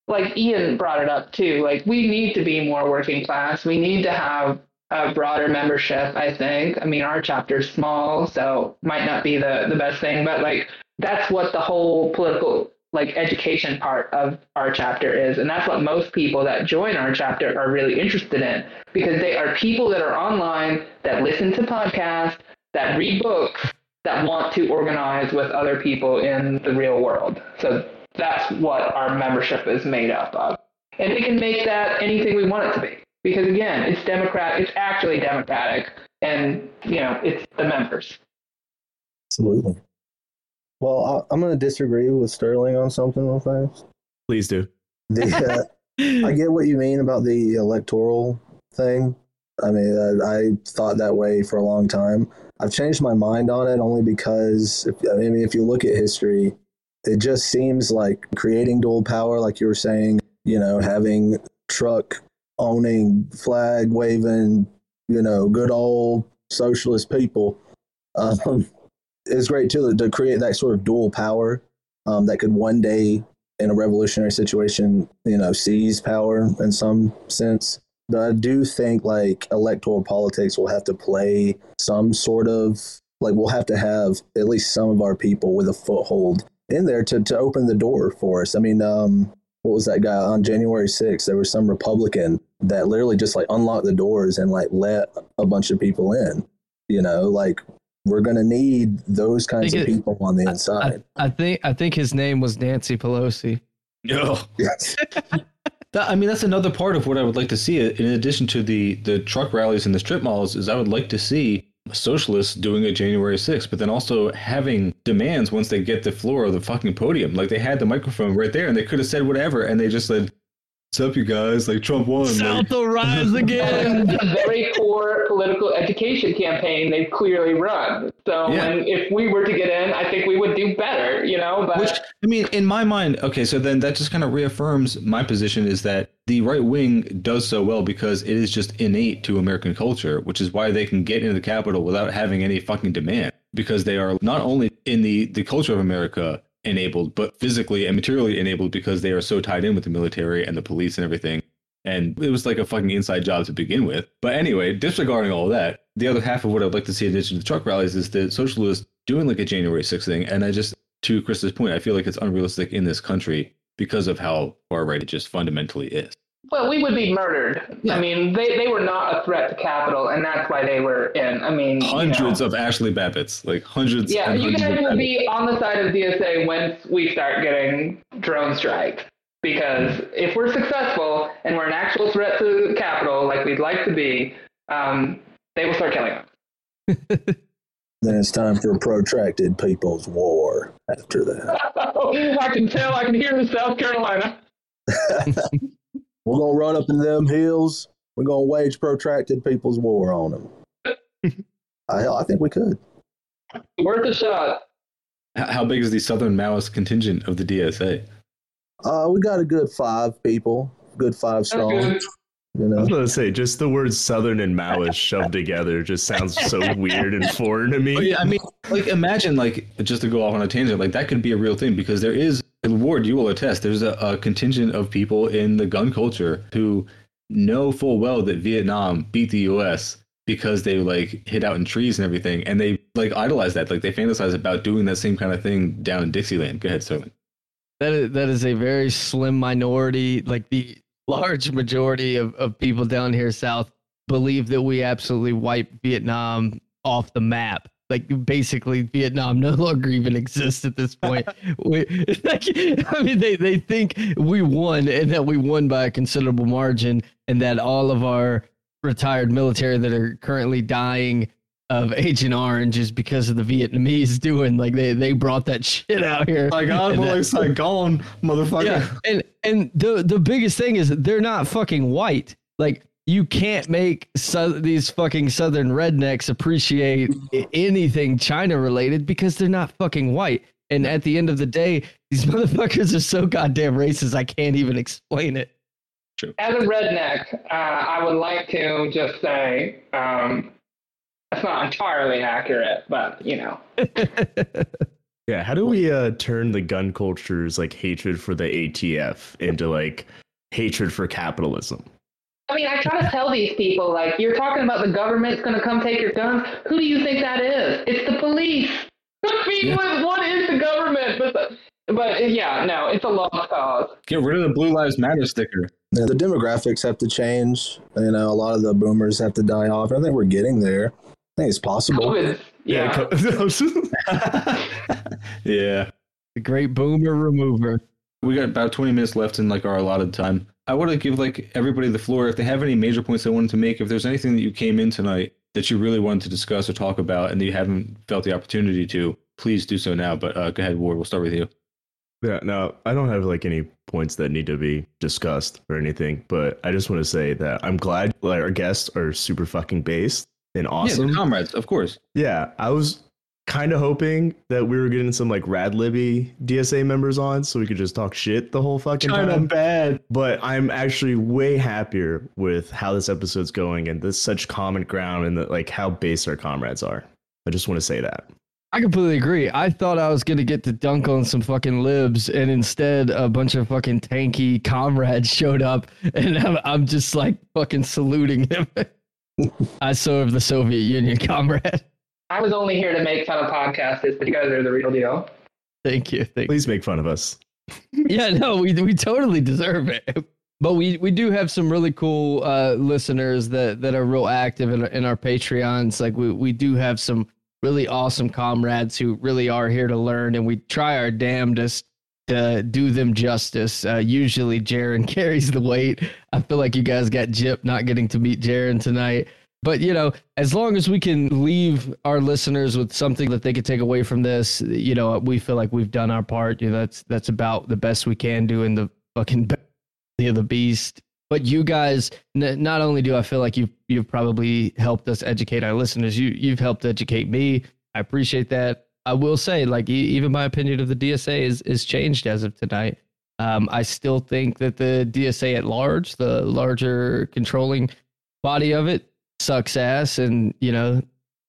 like Ian brought it up too, like we need to be more working class. We need to have a broader membership, I think. I mean, our chapter's small, so might not be the, the best thing, but like that's what the whole political like education part of our chapter is and that's what most people that join our chapter are really interested in because they are people that are online that listen to podcasts that read books that want to organize with other people in the real world. So that's what our membership is made up of. And we can make that anything we want it to be because again it's democrat it's actually democratic and you know it's the members. Absolutely. Well, I, I'm going to disagree with Sterling on something real fast. Please do. The, uh, I get what you mean about the electoral thing. I mean, I, I thought that way for a long time. I've changed my mind on it only because, if, I mean, if you look at history, it just seems like creating dual power, like you were saying, you know, having truck owning, flag waving, you know, good old socialist people. Um, it's great too to create that sort of dual power um, that could one day in a revolutionary situation you know seize power in some sense. But i do think like electoral politics will have to play some sort of like we'll have to have at least some of our people with a foothold in there to, to open the door for us. I mean um what was that guy on january 6th there was some republican that literally just like unlocked the doors and like let a bunch of people in you know like we're going to need those kinds of it- people on the I, inside. I think I think his name was Nancy Pelosi. No. yes. That, I mean, that's another part of what I would like to see. In addition to the the truck rallies and the strip malls, is I would like to see socialists doing a January 6th, but then also having demands once they get the floor of the fucking podium. Like they had the microphone right there, and they could have said whatever, and they just said, "What's up, you guys? Like Trump won." Like, South will rise again. a very poor political education campaign they've clearly run. So Yeah. when, if we were to get in, I think we would do better, you know. But Which I mean, in my mind, okay, so then that just kind of reaffirms my position is that the right wing does so well because it is just innate to American culture, which is why they can get into the Capitol without having any fucking demand because they are not only in the the culture of America enabled, but physically and materially enabled because they are so tied in with the military and the police and everything. And it was like a fucking inside job to begin with. But anyway, disregarding all that, the other half of what I'd like to see in addition to the truck rallies is the socialists doing like a January 6th thing. And I just, to Chris's point, I feel like it's unrealistic in this country because of how far right it just fundamentally is. Well, we would be murdered. Yeah. I mean, they, they were not a threat to capital, and that's why they were in. I mean, you Hundreds know. of Ashley Babbitts, like hundreds. Yeah, and you hundreds guys will be on the side of DSA once we start getting drone strikes. Because if we're successful and we're an actual threat to the capital, like we'd like to be, um, they will start killing us. Then it's time for a protracted people's war after that. I can tell. I can hear the South Carolina. We're going to run up in them hills. We're going to wage protracted people's war on them. I, hell, I think we could. Worth a shot. How big is the Southern Maoist contingent of the DSA? Uh, we got a good five people, good five strong. good. You I was gonna say, just the words Southern and Maoist shoved together just sounds so weird and foreign to me. Oh, yeah, I mean, like imagine like just to go off on a tangent, like that could be a real thing because there is Ward, you will attest, there's a, a contingent of people in the gun culture who know full well that Vietnam beat the US because they like hid out in trees and everything, and they like idolize that, like they fantasize about doing that same kind of thing down in Dixieland. Go ahead, Sterling. That is, that is a very slim minority. Like the large majority of, of people down here south believe that we absolutely wiped Vietnam off the map. Like basically, Vietnam no longer even exists at this point. we, like, I mean, they, they think we won and that we won by a considerable margin, and that all of our retired military that are currently dying of Agent Orange is because of the Vietnamese doing like they they brought that shit out here. My God, And more that- like Saigon, motherfucker. yeah, and and the the biggest thing is they're not fucking white. Like you can't make so, these fucking southern rednecks appreciate anything China related because they're not fucking white. And at the end of the day, these motherfuckers are so goddamn racist. I can't even explain it. True. As a redneck, uh, I would like to just say um, that's not entirely accurate, but you know. Yeah, how do we uh, turn the gun culture's like hatred for the ATF into like hatred for capitalism? I mean, I try to tell these people, like, you're talking about the government's going to come take your guns. Who do you think that is? It's the police. I mean, Yeah. what, what is the government? But, the, but yeah, no, it's a lost cause. Get rid of the Blue Lives Matter sticker. Yeah, the demographics have to change. You know, a lot of the boomers have to die off. I think we're getting there. I think it's possible. COVID, yeah. co- yeah. The great boomer remover. We got about 20 minutes left in like our allotted time. I want to give like everybody the floor if they have any major points they wanted to make. If there's anything that you came in tonight that you really wanted to discuss or talk about and you haven't felt the opportunity to, please do so now. But uh, go ahead, Ward. We'll start with you. yeah, no, I don't have like any points that need to be discussed or anything, but I just want to say that I'm glad like, our guests are super fucking based and awesome. the comrades, of course. Yeah, I was kind of hoping that we were getting some like rad libby DSA members on so we could just talk shit the whole fucking time. bad. But I'm actually way happier with how this episode's going and there's such common ground and the, like how base our comrades are. I just want to say that. I completely agree. I thought I was gonna get to dunk on some fucking libs, and instead a bunch of fucking tanky comrades showed up, and I'm, I'm just like fucking saluting him. I serve the Soviet Union, comrade. I was only here to make fun of podcasters, but you guys are the real deal. Thank you. Thank Please make fun of us. yeah, no, we we totally deserve it. But we we do have some really cool uh, listeners that that are real active in, our- in our Patreons. Like we we do have some really awesome comrades who really are here to learn, and we try our damnedest to do them justice. Uh, usually, Jaron carries the weight. I feel like you guys got Jip not getting to meet Jaron tonight. But you know, as long as we can leave our listeners with something that they could take away from this, you know, we feel like we've done our part. You know, that's that's about the best we can do in the fucking belly of the beast. But you guys, n- not only do I feel like you've you've probably helped us educate our listeners, you you've helped educate me. I appreciate that. I will say, like, even my opinion of the DSA is is changed as of tonight. Um, I still think that the DSA at large, the larger controlling body of it, sucks ass and you know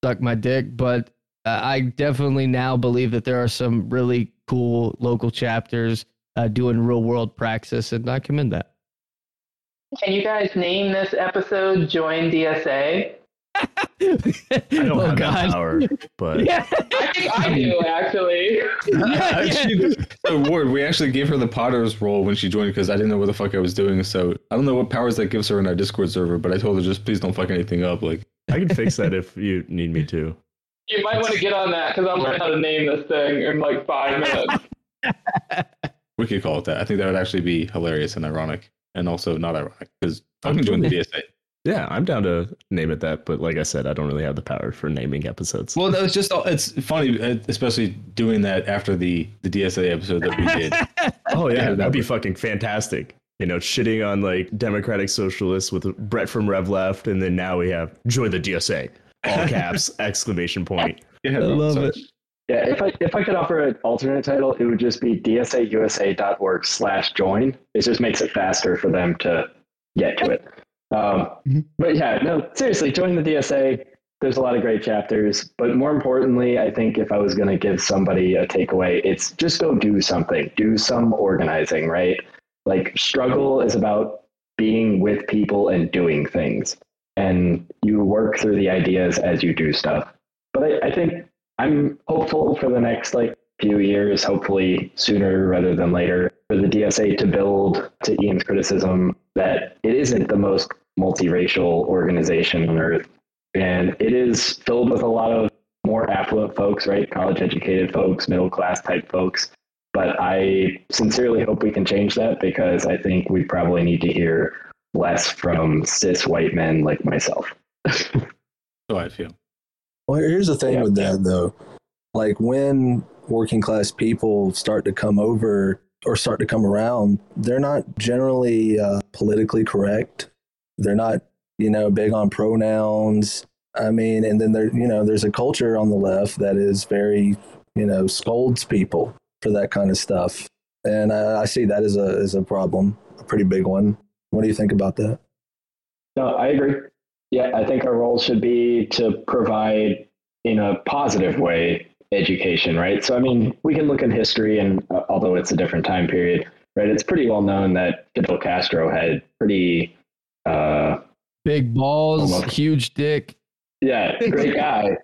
suck my dick but uh, i definitely now believe that there are some really cool local chapters uh, doing real world praxis and i commend that Can you guys name this episode Join DSA? I don't oh have that god power, but yeah I think I do, actually. Actually, so Ward, we actually gave her the Potter's role when she joined because I didn't know what the fuck I was doing. So I don't know what powers that gives her in our Discord server, but I told her just please don't fuck anything up. Like, I can fix that if you need me to. You might want to get on that because I'm learning how to name this thing in like five minutes. we could call it that. I think that would actually be hilarious and ironic, and also not ironic because fucking join the DSA. Yeah, I'm down to name it that, but like I said, I don't really have the power for naming episodes. Well, it's just it's funny, uh, especially doing that after the the DSA episode that we did. oh yeah, Yeah, that'd be fucking fantastic. You know, shitting on like democratic socialists with Brett from Rev Left, and then now we have join the DSA, all caps exclamation point. Yeah, I love so- it. Yeah, if I if I could offer an alternate title, it would just be dsausa.org slash join. It just makes it faster for them to get to it. Um, Mhm. but yeah, no, seriously, join the DSA. There's a lot of great chapters, but more importantly, I think if I was going to give somebody a takeaway, it's just go do something, do some organizing, right? Like struggle is about being with people and doing things, and you work through the ideas as you do stuff. But I, I think I'm hopeful for the next like few years, hopefully sooner rather than later, for the DSA to build to Ian's criticism that it isn't the most multiracial organization on earth. And it is filled with a lot of more affluent folks, right? College educated folks, middle class type folks. But I sincerely hope we can change that because I think we probably need to hear less from cis white men like myself. So I feel. Well, here's the thing Yeah. with that though. Like when working class people start to come over or start to come around, they're not generally uh, politically correct. They're not, you know, big on pronouns. I mean, and then there, you know, there's a culture on the left that is very, you know, scolds people for that kind of stuff, and I, I see that as a as a problem, a pretty big one. What do you think about that? No, I agree. Yeah, I think our role should be to provide, in a positive way, education, right? So, I mean, we can look in history, and uh, although it's a different time period, right, it's pretty well known that Fidel Castro had pretty, uh, Big balls, Almost. huge dick. yeah, great guy,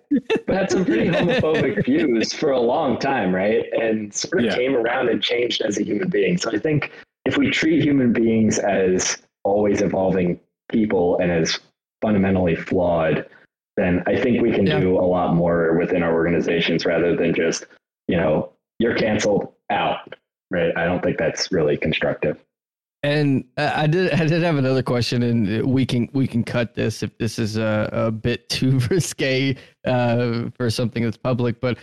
but had some pretty homophobic views for a long time, right? And sort of Yeah. came around and changed as a human being. So, I think if we treat human beings as always evolving people and as fundamentally flawed, then I think we can Yeah. do a lot more within our organizations rather than just, you know, you're canceled out, right? I don't think that's really constructive. And I did I did have another question, and we can we can cut this if this is a, a bit too risque uh, for something that's public. But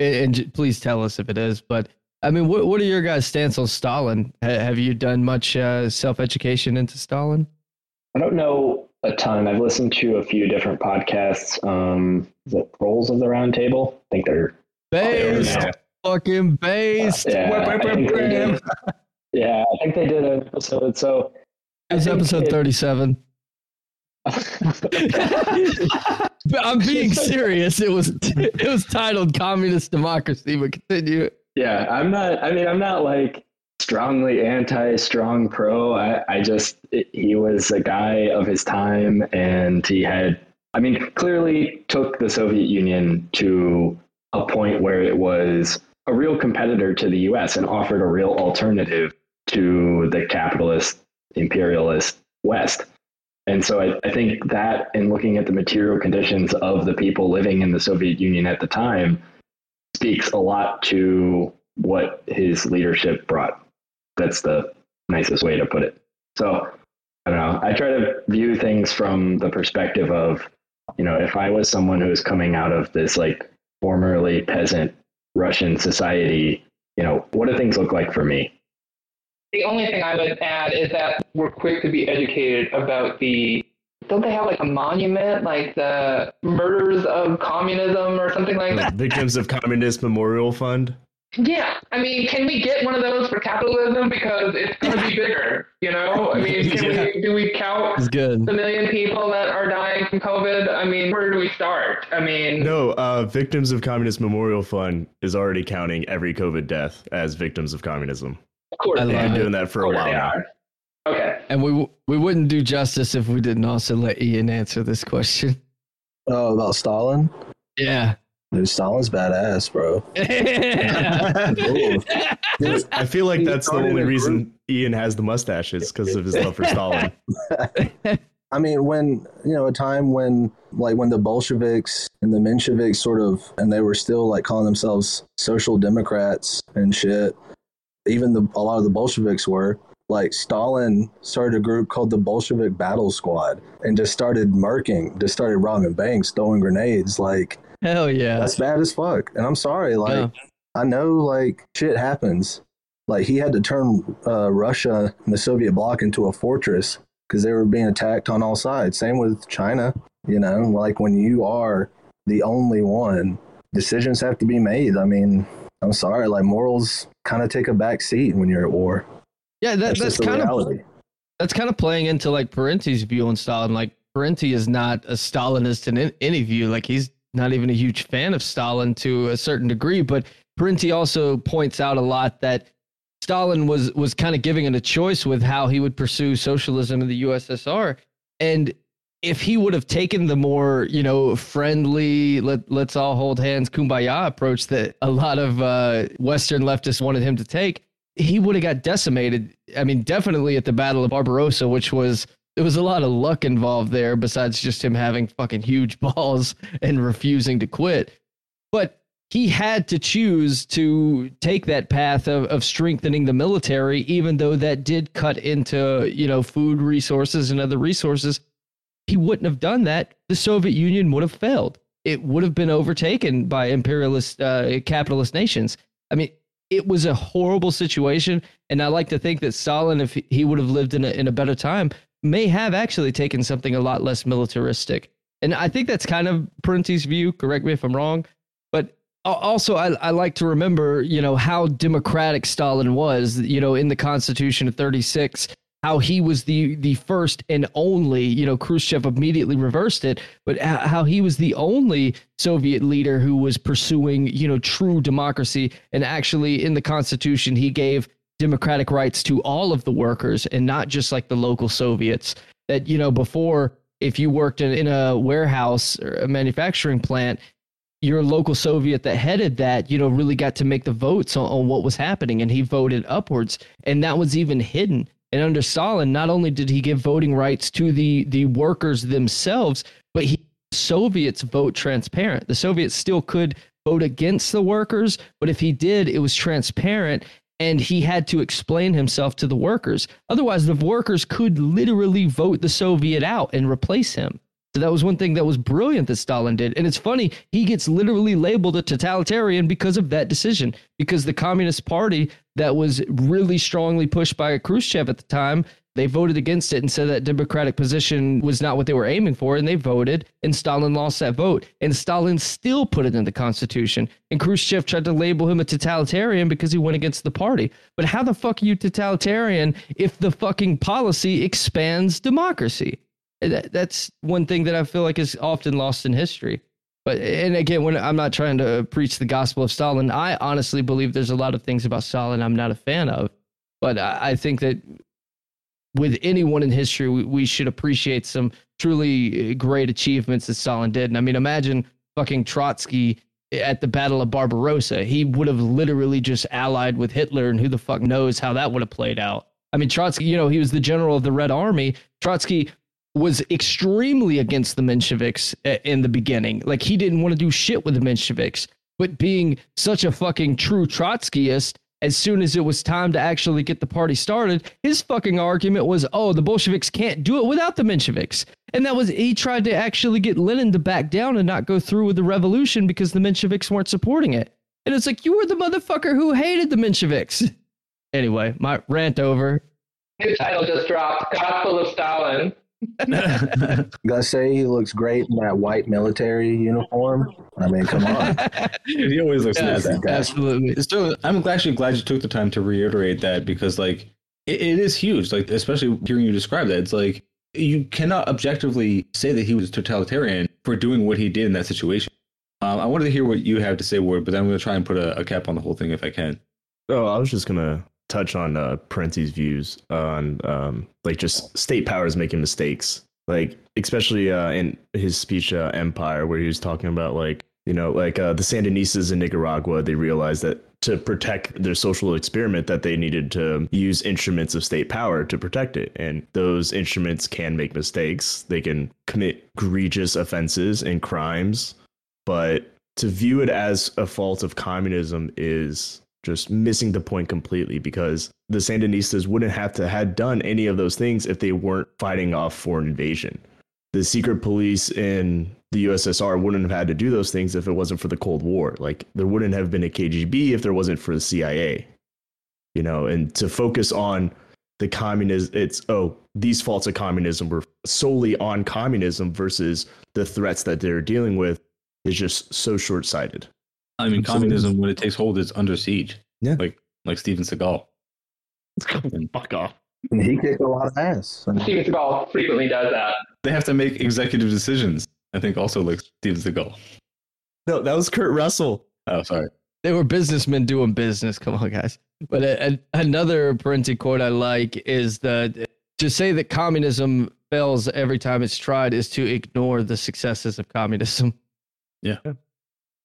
and please tell us if it is. But I mean, what what are your guys' stance on Stalin? Have you done much uh, self education into Stalin? I don't know a ton. I've listened to a few different podcasts. Um, is it Rolls of the Round Table? I think they're Based, Yeah. fucking based. Yeah, I think they did. Yeah, I think they did an episode. So I It's episode it- thirty-seven. But I'm being serious. It was it was titled "Communist Democracy." But continue. yeah, I'm not. I mean, I'm not like strongly anti, strong pro. I, I just it, he was a guy of his time, and he had. I mean, clearly took the Soviet Union to a point where it was a real competitor to the U.S. and offered a real alternative to the capitalist imperialist West. And so I, I think that in looking at the material conditions of the people living in the Soviet Union at the time speaks a lot to what his leadership brought. That's the nicest way to put it. So I don't know. I try to view things from the perspective of, you know, if I was someone who was coming out of this like formerly peasant Russian society, you know, what do things look like for me? The only thing I would add is that we're quick to be educated about the. Don't they have like a monument, like the murders of communism or something like that? Victims of Communist Memorial Fund. Yeah, I mean, can we get one of those for capitalism because it's going to be bigger? You know, I mean, can Yeah. we do we count It's good. the million people that are dying from COVID? I mean, where do we start? I mean, No, uh, Victims of Communist Memorial Fund is already counting every COVID death as victims of communism. of course I they love They've been doing that for a while now. Okay. And we w- we wouldn't do justice if we didn't also let Ian answer this question. Oh, about Stalin? Yeah. Dude, Stalin's badass, bro. I feel like that's the only reason Ian has the mustache is because of his love for Stalin. I mean, when you know, a time when like when the Bolsheviks and the Mensheviks sort of, and they were still like calling themselves social democrats and shit. Even the a lot of the Bolsheviks were like Stalin started a group called the Bolshevik Battle Squad and just started murking, just started robbing banks, throwing grenades. Like Hell yeah. that's bad as fuck. And I'm sorry, like Yeah. I know like shit happens. Like he had to turn uh, Russia and the Soviet bloc into a fortress because they were being attacked on all sides. Same with China. You know, like when you are the only one, decisions have to be made. I mean, I'm sorry, like morals kind of take a back seat when you're at war. yeah, that, That's, that's kind of that's kind of playing into like Parenti's view on Stalin. Like Parenti is not a Stalinist in any view. Like he's not even a huge fan of Stalin to a certain degree. But Parenti also points out a lot that Stalin was was kind of giving it a choice with how he would pursue socialism in the USSR, and if he would have taken the more you know friendly let let's all hold hands kumbaya approach that a lot of uh, Western leftists wanted him to take, he would have got decimated. I mean, definitely at the Battle of Barbarossa, which was there was a lot of luck involved there, besides just him having fucking huge balls and refusing to quit. But he had to choose to take that path of, of strengthening the military, even though that did cut into you know food resources and other resources. He wouldn't have done that. The Soviet Union would have failed. It would have been overtaken by imperialist uh, capitalist nations. I mean, it was a horrible situation, and I like to think that Stalin, if he would have lived in a, in a better time, may have actually taken something a lot less militaristic. And I think that's kind of Parenti's view. Correct me if I'm wrong, but also I, I like to remember, you know, how democratic Stalin was. You know, in the Constitution of '36, how he was the the first and only. You know, Khrushchev immediately reversed it, but how he was the only Soviet leader who was pursuing, you know, true democracy. And actually, in the Constitution, he gave democratic rights to all of the workers and not just like the local Soviets. That you know, before if you worked in, in a warehouse or a manufacturing plant, your local Soviet that headed that, you know, really got to make the votes on, on what was happening, and he voted upwards, and that was even hidden. And under Stalin, not only did he give voting rights to the the workers themselves, but he Soviets vote transparent. The Soviets still could vote against the workers, but if he did, it was transparent and he had to explain himself to the workers. Otherwise, the workers could literally vote the Soviet out and replace him. So that was one thing that was brilliant that Stalin did. And it's funny, he gets literally labeled a totalitarian because of that decision. Because the Communist Party that was really strongly pushed by Khrushchev at the time, they voted against it and said that democratic position was not what they were aiming for. And they voted, and Stalin lost that vote. And Stalin still put it in the Constitution. And Khrushchev tried to label him a totalitarian because he went against the party. But how the fuck are you totalitarian if the fucking policy expands democracy? That's one thing that I feel like is often lost in history. But and again, when I'm not trying to preach the gospel of Stalin, I honestly believe there's a lot of things about Stalin I'm not a fan of. But I, think that with anyone in history, we, we should appreciate some truly eh, great achievements that Stalin did. And I mean, imagine fucking Trotsky at the Battle of Barbarossa. He would have literally just allied with Hitler, and who the fuck knows how that would have played out. I mean, Trotsky, you know, he was the general of the Red Army. Trotsky was extremely against the Mensheviks eh, in the beginning. Like he didn't want to do shit with the Mensheviks. But being such a fucking true Trotskyist, as soon as it was time to actually get the party started, his fucking argument was, "Oh, the Bolsheviks can't do it without the Mensheviks." And that was he tried to actually get Lenin to back down and not go through with the revolution because the Mensheviks weren't supporting it. And it's like you were the motherfucker who hated the Mensheviks. Anyway, my rant over. New title just dropped Gospel of Stalin. Gotta say, he looks great in that white military uniform. I mean, come on. he always looks Yeah, nice. that guy. Absolutely. So I'm actually glad you took the time to reiterate that because like it, it is huge. Like especially hearing you describe that, it's like you cannot objectively say that he was totalitarian for doing what he did in that situation. Um, I wanted to hear what you have to say, Ward, but then I'm going to try and put a, a cap on the whole thing if I can. Oh, I was just gonna touch on uh, Parenti's views on um, like just state powers making mistakes, like especially uh, in his speech uh, "Empire," where he was talking about like you know like uh, the Sandinistas in Nicaragua. They realized that to protect their social experiment, that they needed to use instruments of state power to protect it, and those instruments can make mistakes. They can commit egregious offenses and crimes, but to view it as a fault of communism is just missing the point completely because the Sandinistas wouldn't have to had done any of those things if they weren't fighting off foreign invasion. The secret police in the USSR wouldn't have had to do those things if it wasn't for the Cold War. Like there wouldn't have been a KGB if there wasn't for the CIA. You know, and to focus on the communism it's oh these faults of communism were solely on communism versus the threats that they're dealing with is just so short-sighted I mean, Absolutely. communism when it takes hold is under siege. Yeah. like like Steven Seagal. It's coming fuck off And he kicked a lot of ass. I mean, Steven Seagal frequently does that. They have to make executive decisions. I think also like Steven Seagal. no that was kurt russell Oh, sorry. They were businessmen doing business. Come on, guys. But uh, a, a, another Parenti quote I like is the to say that communism fails every time it's tried is to ignore the successes of communism.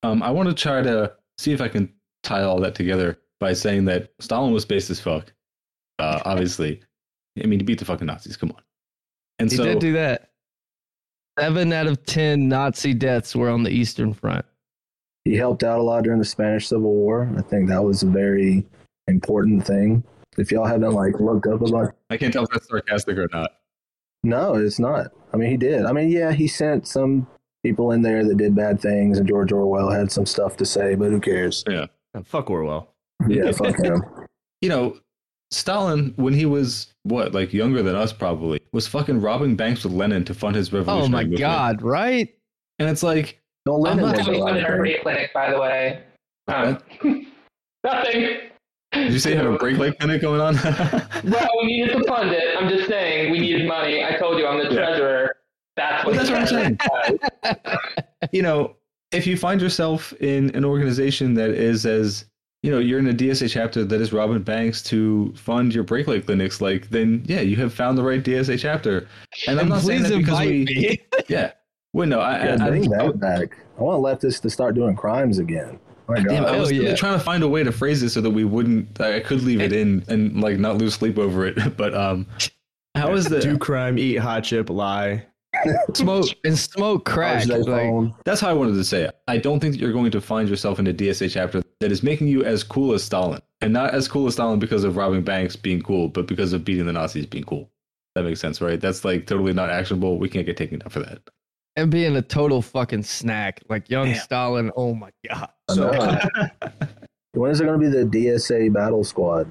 Um, I want to try to see if I can tie all that together by saying that Stalin was based as fuck. Uh, obviously, I mean, he beat the fucking Nazis. Come on. And He so, did do that. Seven out of ten Nazi deaths were on the Eastern Front. he helped out a lot during the Spanish Civil War. I think that was a very important thing. If y'all haven't like looked up about I can't tell if that's sarcastic or not. No, it's not. I mean, he did. I mean, yeah, he sent some people in there that did bad things, and George Orwell had some stuff to say, but who cares? Yeah. Oh, fuck orwell Yeah, fuck him. You know, Stalin, when he was what, like younger than us, probably was fucking robbing banks with Lenin to fund his revolution. Oh my god! Right? And it's like, No, Lenin not- was Coming alive from an then. hernia clinic, by the way. Um, nothing. did you say you have a brake light clinic going on? Well, we needed to fund it. I'm just saying we needed money. I told you I'm the Yeah. treasurer. That's what. Well, that's what I'm saying. treasurer you know, if you find yourself in an organization that is as you know, you're in a DSA chapter that is robbing banks to fund your brake light clinics, like then yeah, you have found the right DSA chapter. And I'm not saying that because we, me. yeah, well, no, I, Yeah, I, bring I, that back. I want leftists to start doing crimes again. My Damn, I was Hell really yeah. trying to find a way to phrase it so that we wouldn't. I could leave it in and like not lose sleep over it. But um, how is the do crime eat hot chip lie smoke and smoke crack. College Like. That's how I wanted to say it. I don't think that you're going to find yourself in a DSA chapter that is making you as cool as Stalin, and not as cool as Stalin because of robbing banks being cool, but because of beating the Nazis being cool. That makes sense, right? That's like totally not actionable. We can't get taken down for that. and being a total fucking snack, like young Damn. Stalin. Oh my god! I know. when is it going to be the DSA battle squad?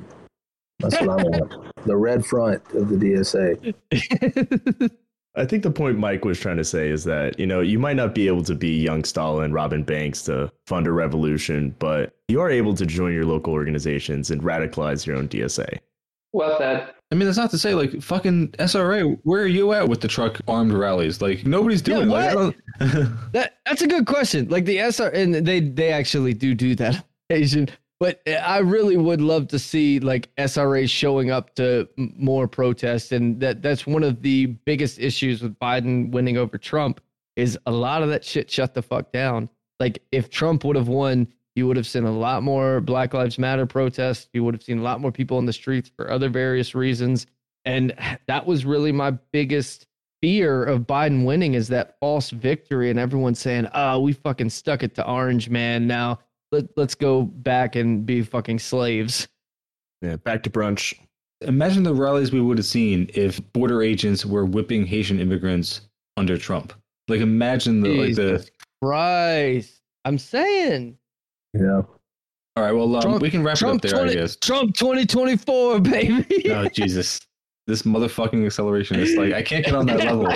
That's what I want. The red front of the DSA. I think the point Mike was trying to say is that, you know, you might not be able to be young Stalin, Robin Banks to fund a revolution, but you are able to join your local organizations and radicalize your own DSA. Well said. I mean, that's not to say like fucking SRA. Where are you at with the truck armed rallies? Like nobody's Yeah, doing. like, I That that's a good question. Like the SR, and they they actually do do that on occasion. But I really would love to see like SRA showing up to more protests, and that that's one of the biggest issues with Biden winning over Trump is a lot of that shit shut the fuck down. Like if Trump would have won, you would have seen a lot more Black Lives Matter protests. You would have seen a lot more people in the streets for other various reasons, and that was really my biggest fear of Biden winning is that false victory and everyone saying, "Oh, we fucking stuck it to Orange Man. Now let, let's go back and be fucking slaves." Yeah, back to brunch. Imagine the rallies we would have seen if border agents were whipping Haitian immigrants under Trump. Like imagine the like the. Christ, I'm saying Yeah. All right, well, um, Trump- we can wrap Trump it up there, 20 I guess. Trump 2024, baby. Oh Jesus, this motherfucking acceleration is like I can't get on that level.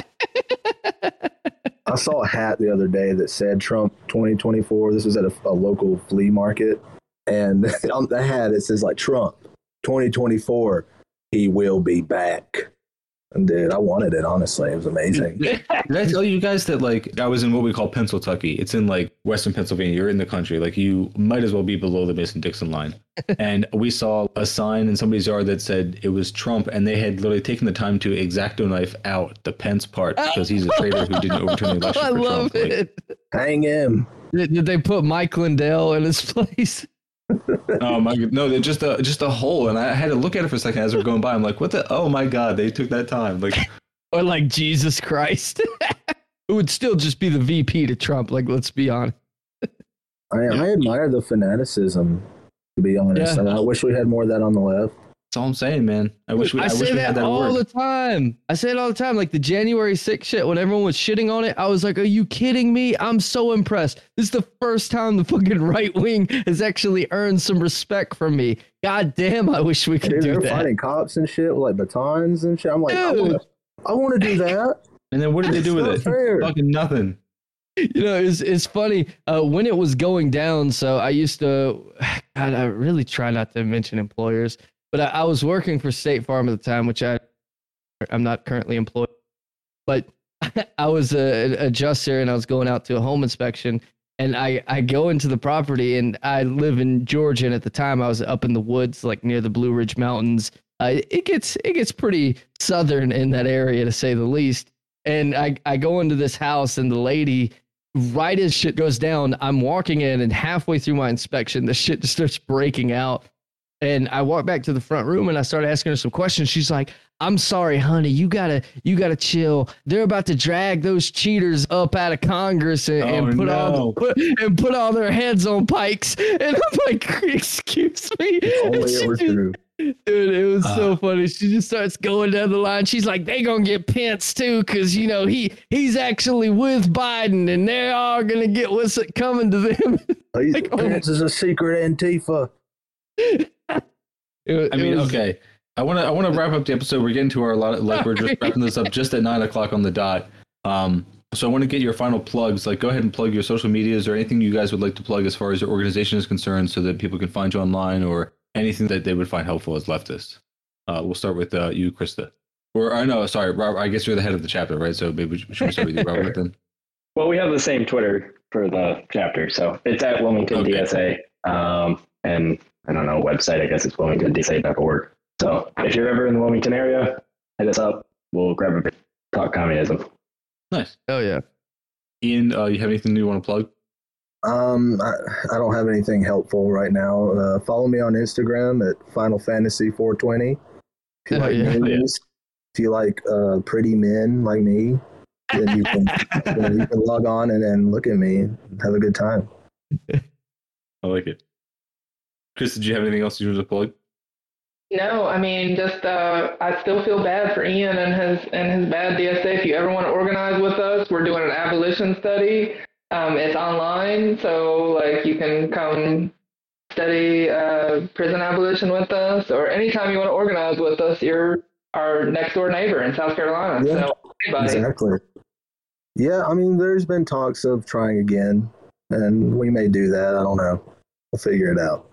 I saw a hat the other day that said Trump 2024. This was at a, a local flea market. And on the hat, it says like Trump 2024, he will be back. And dude, I wanted it, honestly. It was amazing. Did I tell you guys that like I was in what we call Pennsyltucky? It's in like Western Pennsylvania. You're in the country. Like you might as well be below the Mason Dixon line. and we saw a sign in somebody's yard that said it was Trump, and they had literally taken the time to exacto knife out the Pence part because he's a traitor who didn't overturn the election I for love Trump. Like, it. Hang him. Did, did they put Mike Lindell in his place? Oh my god, no, they're just a just a hole, and I had to look at it for a second as we're going by. I'm like, what the? Oh my god, they took that time. Like, Or like Jesus Christ? it would still just be the VP to Trump. Like, let's be honest. I, I admire the fanaticism To be honest, Yeah. and I wish we had more of that on the left. That's all I'm saying, man. I wish we. I, I, wish say we that, had that all word. the time. I say it all the time. Like the January 6th shit, when everyone was shitting on it, I was like, are you kidding me? I'm so impressed. This is the first time the fucking right wing has actually earned some respect from me. God damn, I wish we could Dude, do they're that. fighting cops and shit with like batons and shit. I'm like, I Dude. wanna, I want to do that. And then what did they do with It's it? Fucking nothing. you know, it's it's funny uh, when it was going down. So I used to, God, I really try not to mention employers, but I, I was working for State Farm at the time, which I I'm not currently employed, but I was a, an adjuster and I was going out to a home inspection. And I, I go into the property and I live in Georgia. And at the time I was up in the woods, like near the Blue Ridge Mountains. Uh, it gets it gets pretty southern in that area to say the least. And I, I go into this house and the lady right as shit goes down, I'm walking in and halfway through my inspection, the shit just starts breaking out. And I walk back to the front room and I started asking her some questions. She's like, I'm sorry, honey, you gotta you gotta chill. They're about to drag those cheaters up out of Congress and, and Oh, put no. all put, and put all their heads on pikes. And I'm like, excuse me. Only And she it was just- Dude, it was so Uh. funny. She just starts going down the line. She's like, "They gonna get Pence too, cause you know he he's actually with Biden, and they are all gonna get what's coming to them." He's- Like, oh. Pence is a secret Antifa. It wa- I mean, was- okay. I want to. I want to wrap up the episode. We're getting to our lot. Like we're just wrapping this up just at nine o'clock on the dot. Um. So I want to get your final plugs. Like, go ahead and plug your social medias or anything you guys would like to plug as far as your organization is concerned, so that people can find you online or anything that they would find helpful as leftists. Uh, we'll start with uh, you, Krista. Or I know, sorry, Robert. I guess you're the head of the chapter, right? So maybe should we start with you, Robert? Then. Well, we have the same Twitter for the chapter, so it's at Wilmington Okay. DSA. Um, and I don't know website. I guess it's wilmingtondsa.org. So if you're ever in the Wilmington area, hit us up. We'll grab a beer, talk communism. Nice. oh yeah. Ian, uh, you have anything you want to plug? Um, I, I don't have anything helpful right now. Uh, follow me on Instagram at Final Fantasy 420. If you Oh, like yeah. memes, if you like uh, pretty men like me, then you can, you know, you can log on and, and look at me and have a good time. I like it. Chris, did you have anything else you wanted to plug? No, I mean, just uh, I still feel bad for Ian and his and his bad DSA. If you ever want to organize with us, we're doing an abolition study. Um, it's online, so like you can come study uh, prison abolition with us, or anytime you want to organize with us, you're our next door neighbor in South Carolina. Yeah, so anybody, Exactly. Yeah, I mean, there's been talks of trying again, and we may do that. I don't know. We'll figure it out.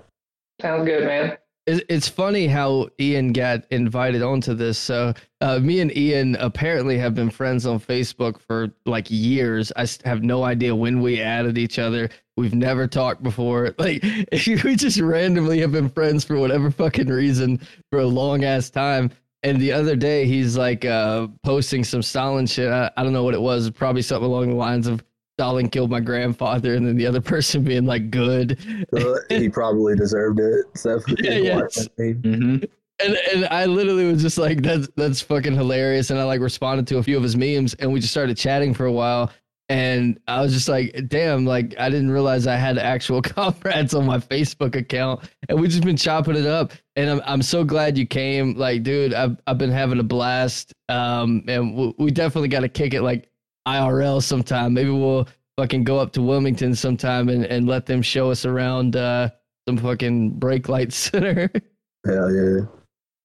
Sounds good, man. It's funny how Ian got invited onto this. So, uh, me and Ian apparently have been friends on Facebook for like years. I have no idea when we added each other. We've never talked before. Like, we just randomly have been friends for whatever fucking reason for a long ass time. And the other day, he's like uh, posting some Stalin shit. I, I don't know what it was. Probably something along the lines of Stalin killed my grandfather, and then the other person being like, good. So he probably deserved it. So Yeah, yes. Mm-hmm. And and I literally was just like, that's that's fucking hilarious. And I like responded to a few of his memes, and we just started chatting for a while. And I was just like, damn, like I didn't realize I had actual comrades on my Facebook account, and we just been chopping it up. And I'm I'm so glad you came. Like, dude, I've I've been having a blast. Um, and w- we definitely got to kick it like IRL sometime. Maybe we'll fucking go up to Wilmington sometime and and let them show us around uh some fucking brake light center. Hell yeah.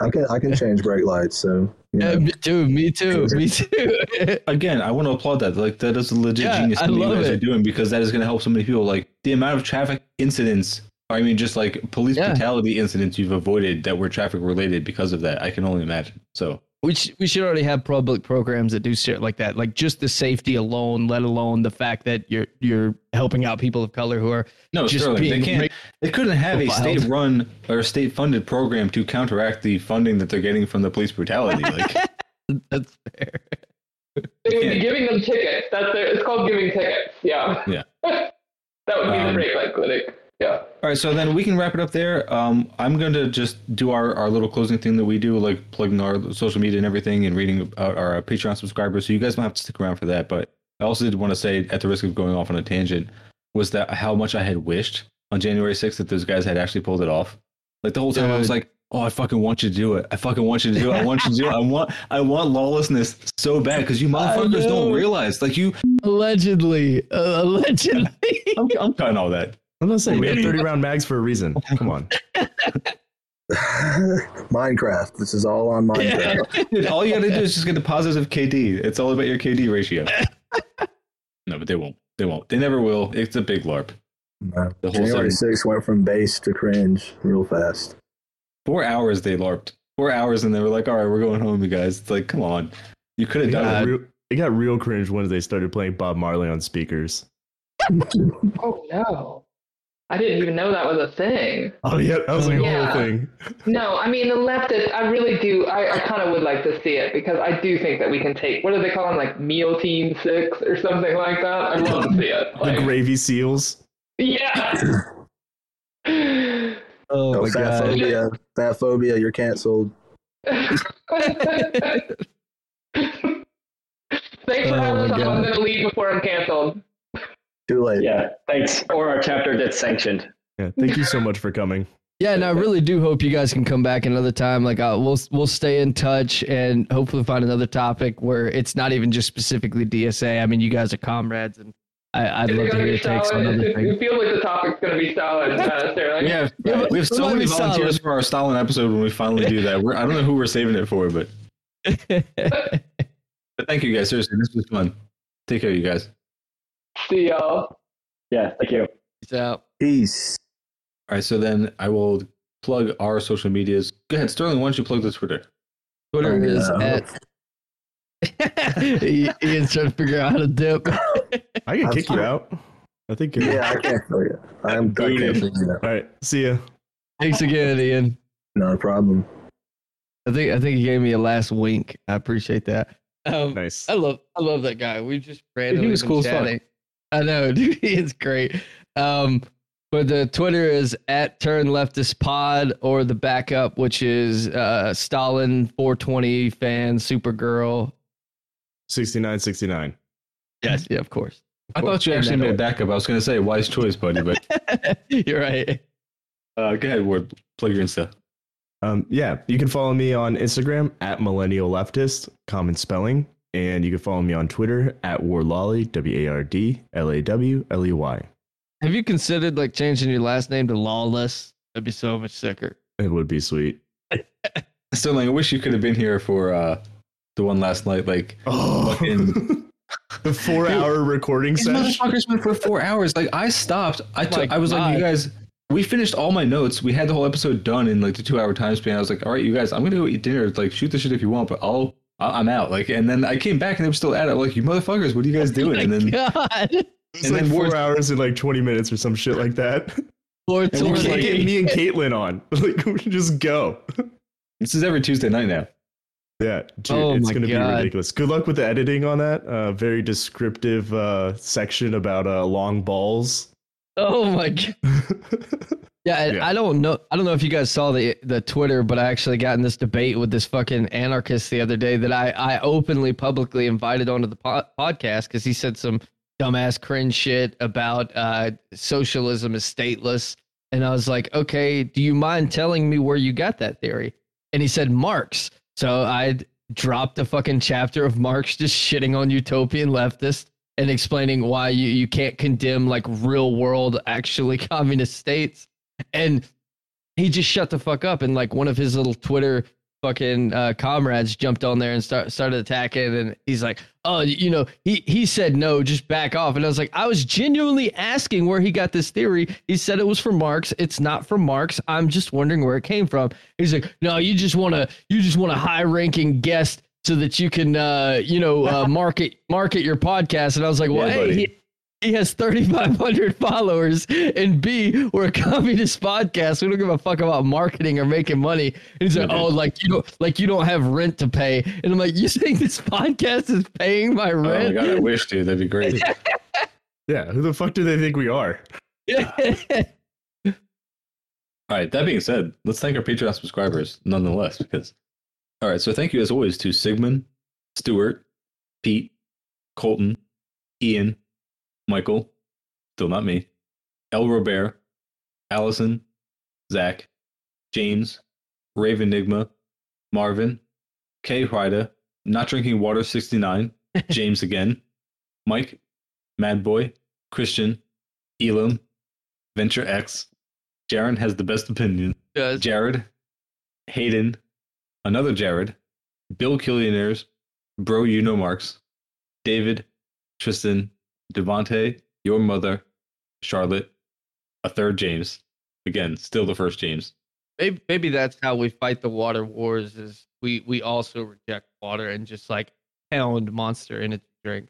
I can I can change brake lights, so you Yeah, me too. Me too. Me too. Again, I want to applaud that. Like that is a legit Yeah, genius I thing you love guys it. are doing because that is going to help so many people. Like the amount of traffic incidents, or I mean, just like police Yeah. brutality incidents you've avoided that were traffic related because of that. I can only imagine. So we sh- we should already have public programs that do shit like that. Like just the safety alone, let alone the fact that you're you're helping out people of color who are no, Just Sterling, they can't. They couldn't have a state-run or state-funded program to counteract the funding that they're getting from the police brutality. Like, that's fair. It would be giving them tickets. That's their, it's called giving tickets. Yeah. Yeah. that would be Um, the brake light clinic. Yeah. All right, so then we can wrap it up there. Um, I'm going to just do our, our little closing thing that we do, like plugging our social media and everything and reading out our Patreon subscribers. So you guys don't have to stick around for that. But I also did want to say, at the risk of going off on a tangent, was that how much I had wished on January 6th that those guys had actually pulled it off. Like the whole time I was like, "Oh, I fucking want you to do it. I fucking want you to do it. I want you to do it. I want I want lawlessness so bad because you motherfuckers don't realize. Like you, Allegedly, uh, allegedly. I'm, I'm cutting all that. I'm gonna say we have 30 round mags for a reason. Come on. Minecraft. This is all on Minecraft. Dude, all you got to do is just get the positive KD. It's all about your KD ratio. no, but they won't. They won't. They never will. It's a big LARP. No. The whole January seven- 6th went from base to cringe real fast. Four hours they LARPed. Four hours, and they were like, "All right, we're going home, you guys." It's like, come on, you could have done it. real, it got real cringe when they started playing Bob Marley on speakers. Oh no. I didn't even know that was a thing. Oh yeah, that was like a whole thing. No, I mean the leftist. I really do. I, I kind of would like to see it because I do think that we can take. What do they call them? Like meal team six or something like that. I'd love to see it. The gravy seals. yeah. Oh Oh, my fat god. phobia. Fat phobia. You're canceled. Thanks for Oh having us. I'm going to leave before I'm canceled. Too late. Yeah, thanks. Or our chapter gets sanctioned. Yeah, thank you so much for coming. Yeah, and I really do hope you guys can come back another time. Like, uh, we'll we'll stay in touch and hopefully find another topic where it's not even just specifically DSA. I mean, you guys are comrades, and I, I'd Is love to hear be your takes on other things. it feels like the topic's going to be solid, uh, Sterling. We Yeah, but we have so many volunteers solid. for our Stalin episode when we finally do that. We're, I don't know who we're saving it for, but but thank you guys. Seriously, this was fun. Take care, you guys. See y'all. Yeah, thank you. Peace out. Peace. All right, so then I will plug our social medias. Go ahead, Sterling. Why don't you plug the Twitter? Twitter Oh, is yeah. at. Ian's trying to figure out how to dip. I can I'm kick you out. I think. Yeah, I can't tell you. I'm I can't figure it. All right. See ya. Thanks again, Ian. Not a problem. I think I think he gave me a last wink. I appreciate that. Um, Nice. I love I love that guy. We just randomly was been cool as fuck. chatting. I know, dude. He is great. Um, but the Twitter is at Turn Leftist Pod or the backup, which is uh, Stalin 420 fan Supergirl. 6969. Yes, yeah, of course. I thought you actually made order. backup. I was going to say wise choice, buddy, but You're right. uh, go ahead, Ward. Plug your Insta. Um, yeah, you can follow me on Instagram at millennial leftist, common spelling, and you can follow me on Twitter at wardlawley, W A R D L A W L E Y. Have you considered like changing your last name to Lawless? That'd be so much sicker. It would be sweet. Sterling, I wish you could have been here for uh, the one last night. Like, Oh, Fucking- the four-hour recording session. motherfuckers went for four hours. Like, I stopped. I Oh my took. I was like, you guys. We finished all my notes. We had the whole episode done in like the two-hour time span. I was like, all right, you guys, I'm gonna go eat dinner. Like, shoot the shit if you want, but I'll. I- I'm out. Like, and then I came back and they were still at it. I'm like, you motherfuckers, what are you guys doing? Oh and then God. It's and like then four Ward- hours and like 20 minutes or some shit like that. Four And we tours can't like- get me and Caitlin on. Like, we can just go. this is every Tuesday night now. Yeah, dude, Oh it's going to be ridiculous. Good luck with the editing on that. Uh, very descriptive uh, section about uh, long balls. Oh my god. Yeah, Yeah. I don't know. I don't know if you guys saw the the Twitter, but I actually got in this debate with this fucking anarchist the other day that I I openly publicly invited onto the po- podcast because he said some dumbass cringe shit about uh, socialism is stateless, and I was like, okay, do you mind telling me where you got that theory? And he said Marx. So I dropped a fucking chapter of Marx just shitting on utopian leftists and explaining why you, you can't condemn like real world actually communist states and he just shut the fuck up. And like one of his little twitter fucking uh, comrades jumped on there and start, started attacking. And he's like oh you know he he said no just back off. And i was like i was genuinely asking where he got this theory. He said it was from marx. It's not from marx. I'm just wondering where it came from. He's like no you just want to you just want a high ranking guest so that you can uh you know uh, market market your podcast. And i was like well Yeah, hey he, he has 3,500 followers, and B, we're a communist podcast. We don't give a fuck about marketing or making money. And he's like, Yeah, oh, like you don't, like you don't have rent to pay. And I'm like, you think this podcast is paying my rent? Oh my god, I wish, dude. That'd be great. Yeah, who the fuck do they think we are? All right. That being said, let's thank our Patreon subscribers nonetheless. Because, all right. So thank you as always to Sigmund, Stuart, Pete, Colton, Ian, Michael, still not me, El Robert, Allison, Zach, James, Raven Enigma, Marvin, Kay Ryder, Not Drinking Water 69, James again, Mike, Mad Boy, Christian, Elam, Venture X, Jaron has the best opinion, Does Jared, Hayden, another Jared, Bill Killionaires, Bro You Know Marks, David, Tristan, Devonte, Your Mother, Charlotte, a third James. Again, still the first James. maybe, maybe that's how we fight the water wars is we we also reject water and just like pound monster in its drink.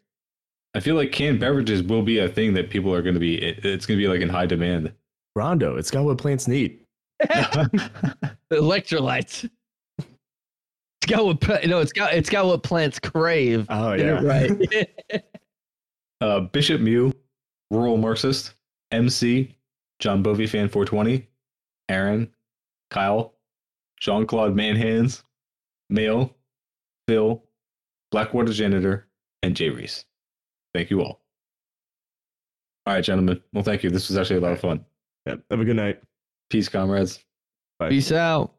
I feel like canned beverages will be a thing that people are going to be. it- It's going to be like in high demand. Brawndo, it's got what plants need. Electrolytes. It's got what pla- no, it's got it's got what plants crave. Oh yeah. right. uh, Bishop Mew, Rural Marxist, MC, John Bovey Fan 420, Aaron, Kyle, Jean Claude Manhands, Mail, Phil, Blackwater Janitor, and Jay Reese. Thank you all. All right, gentlemen. Well, thank you. This was actually a lot of fun. yeah. Have a good night. Peace, comrades. Bye. Peace out.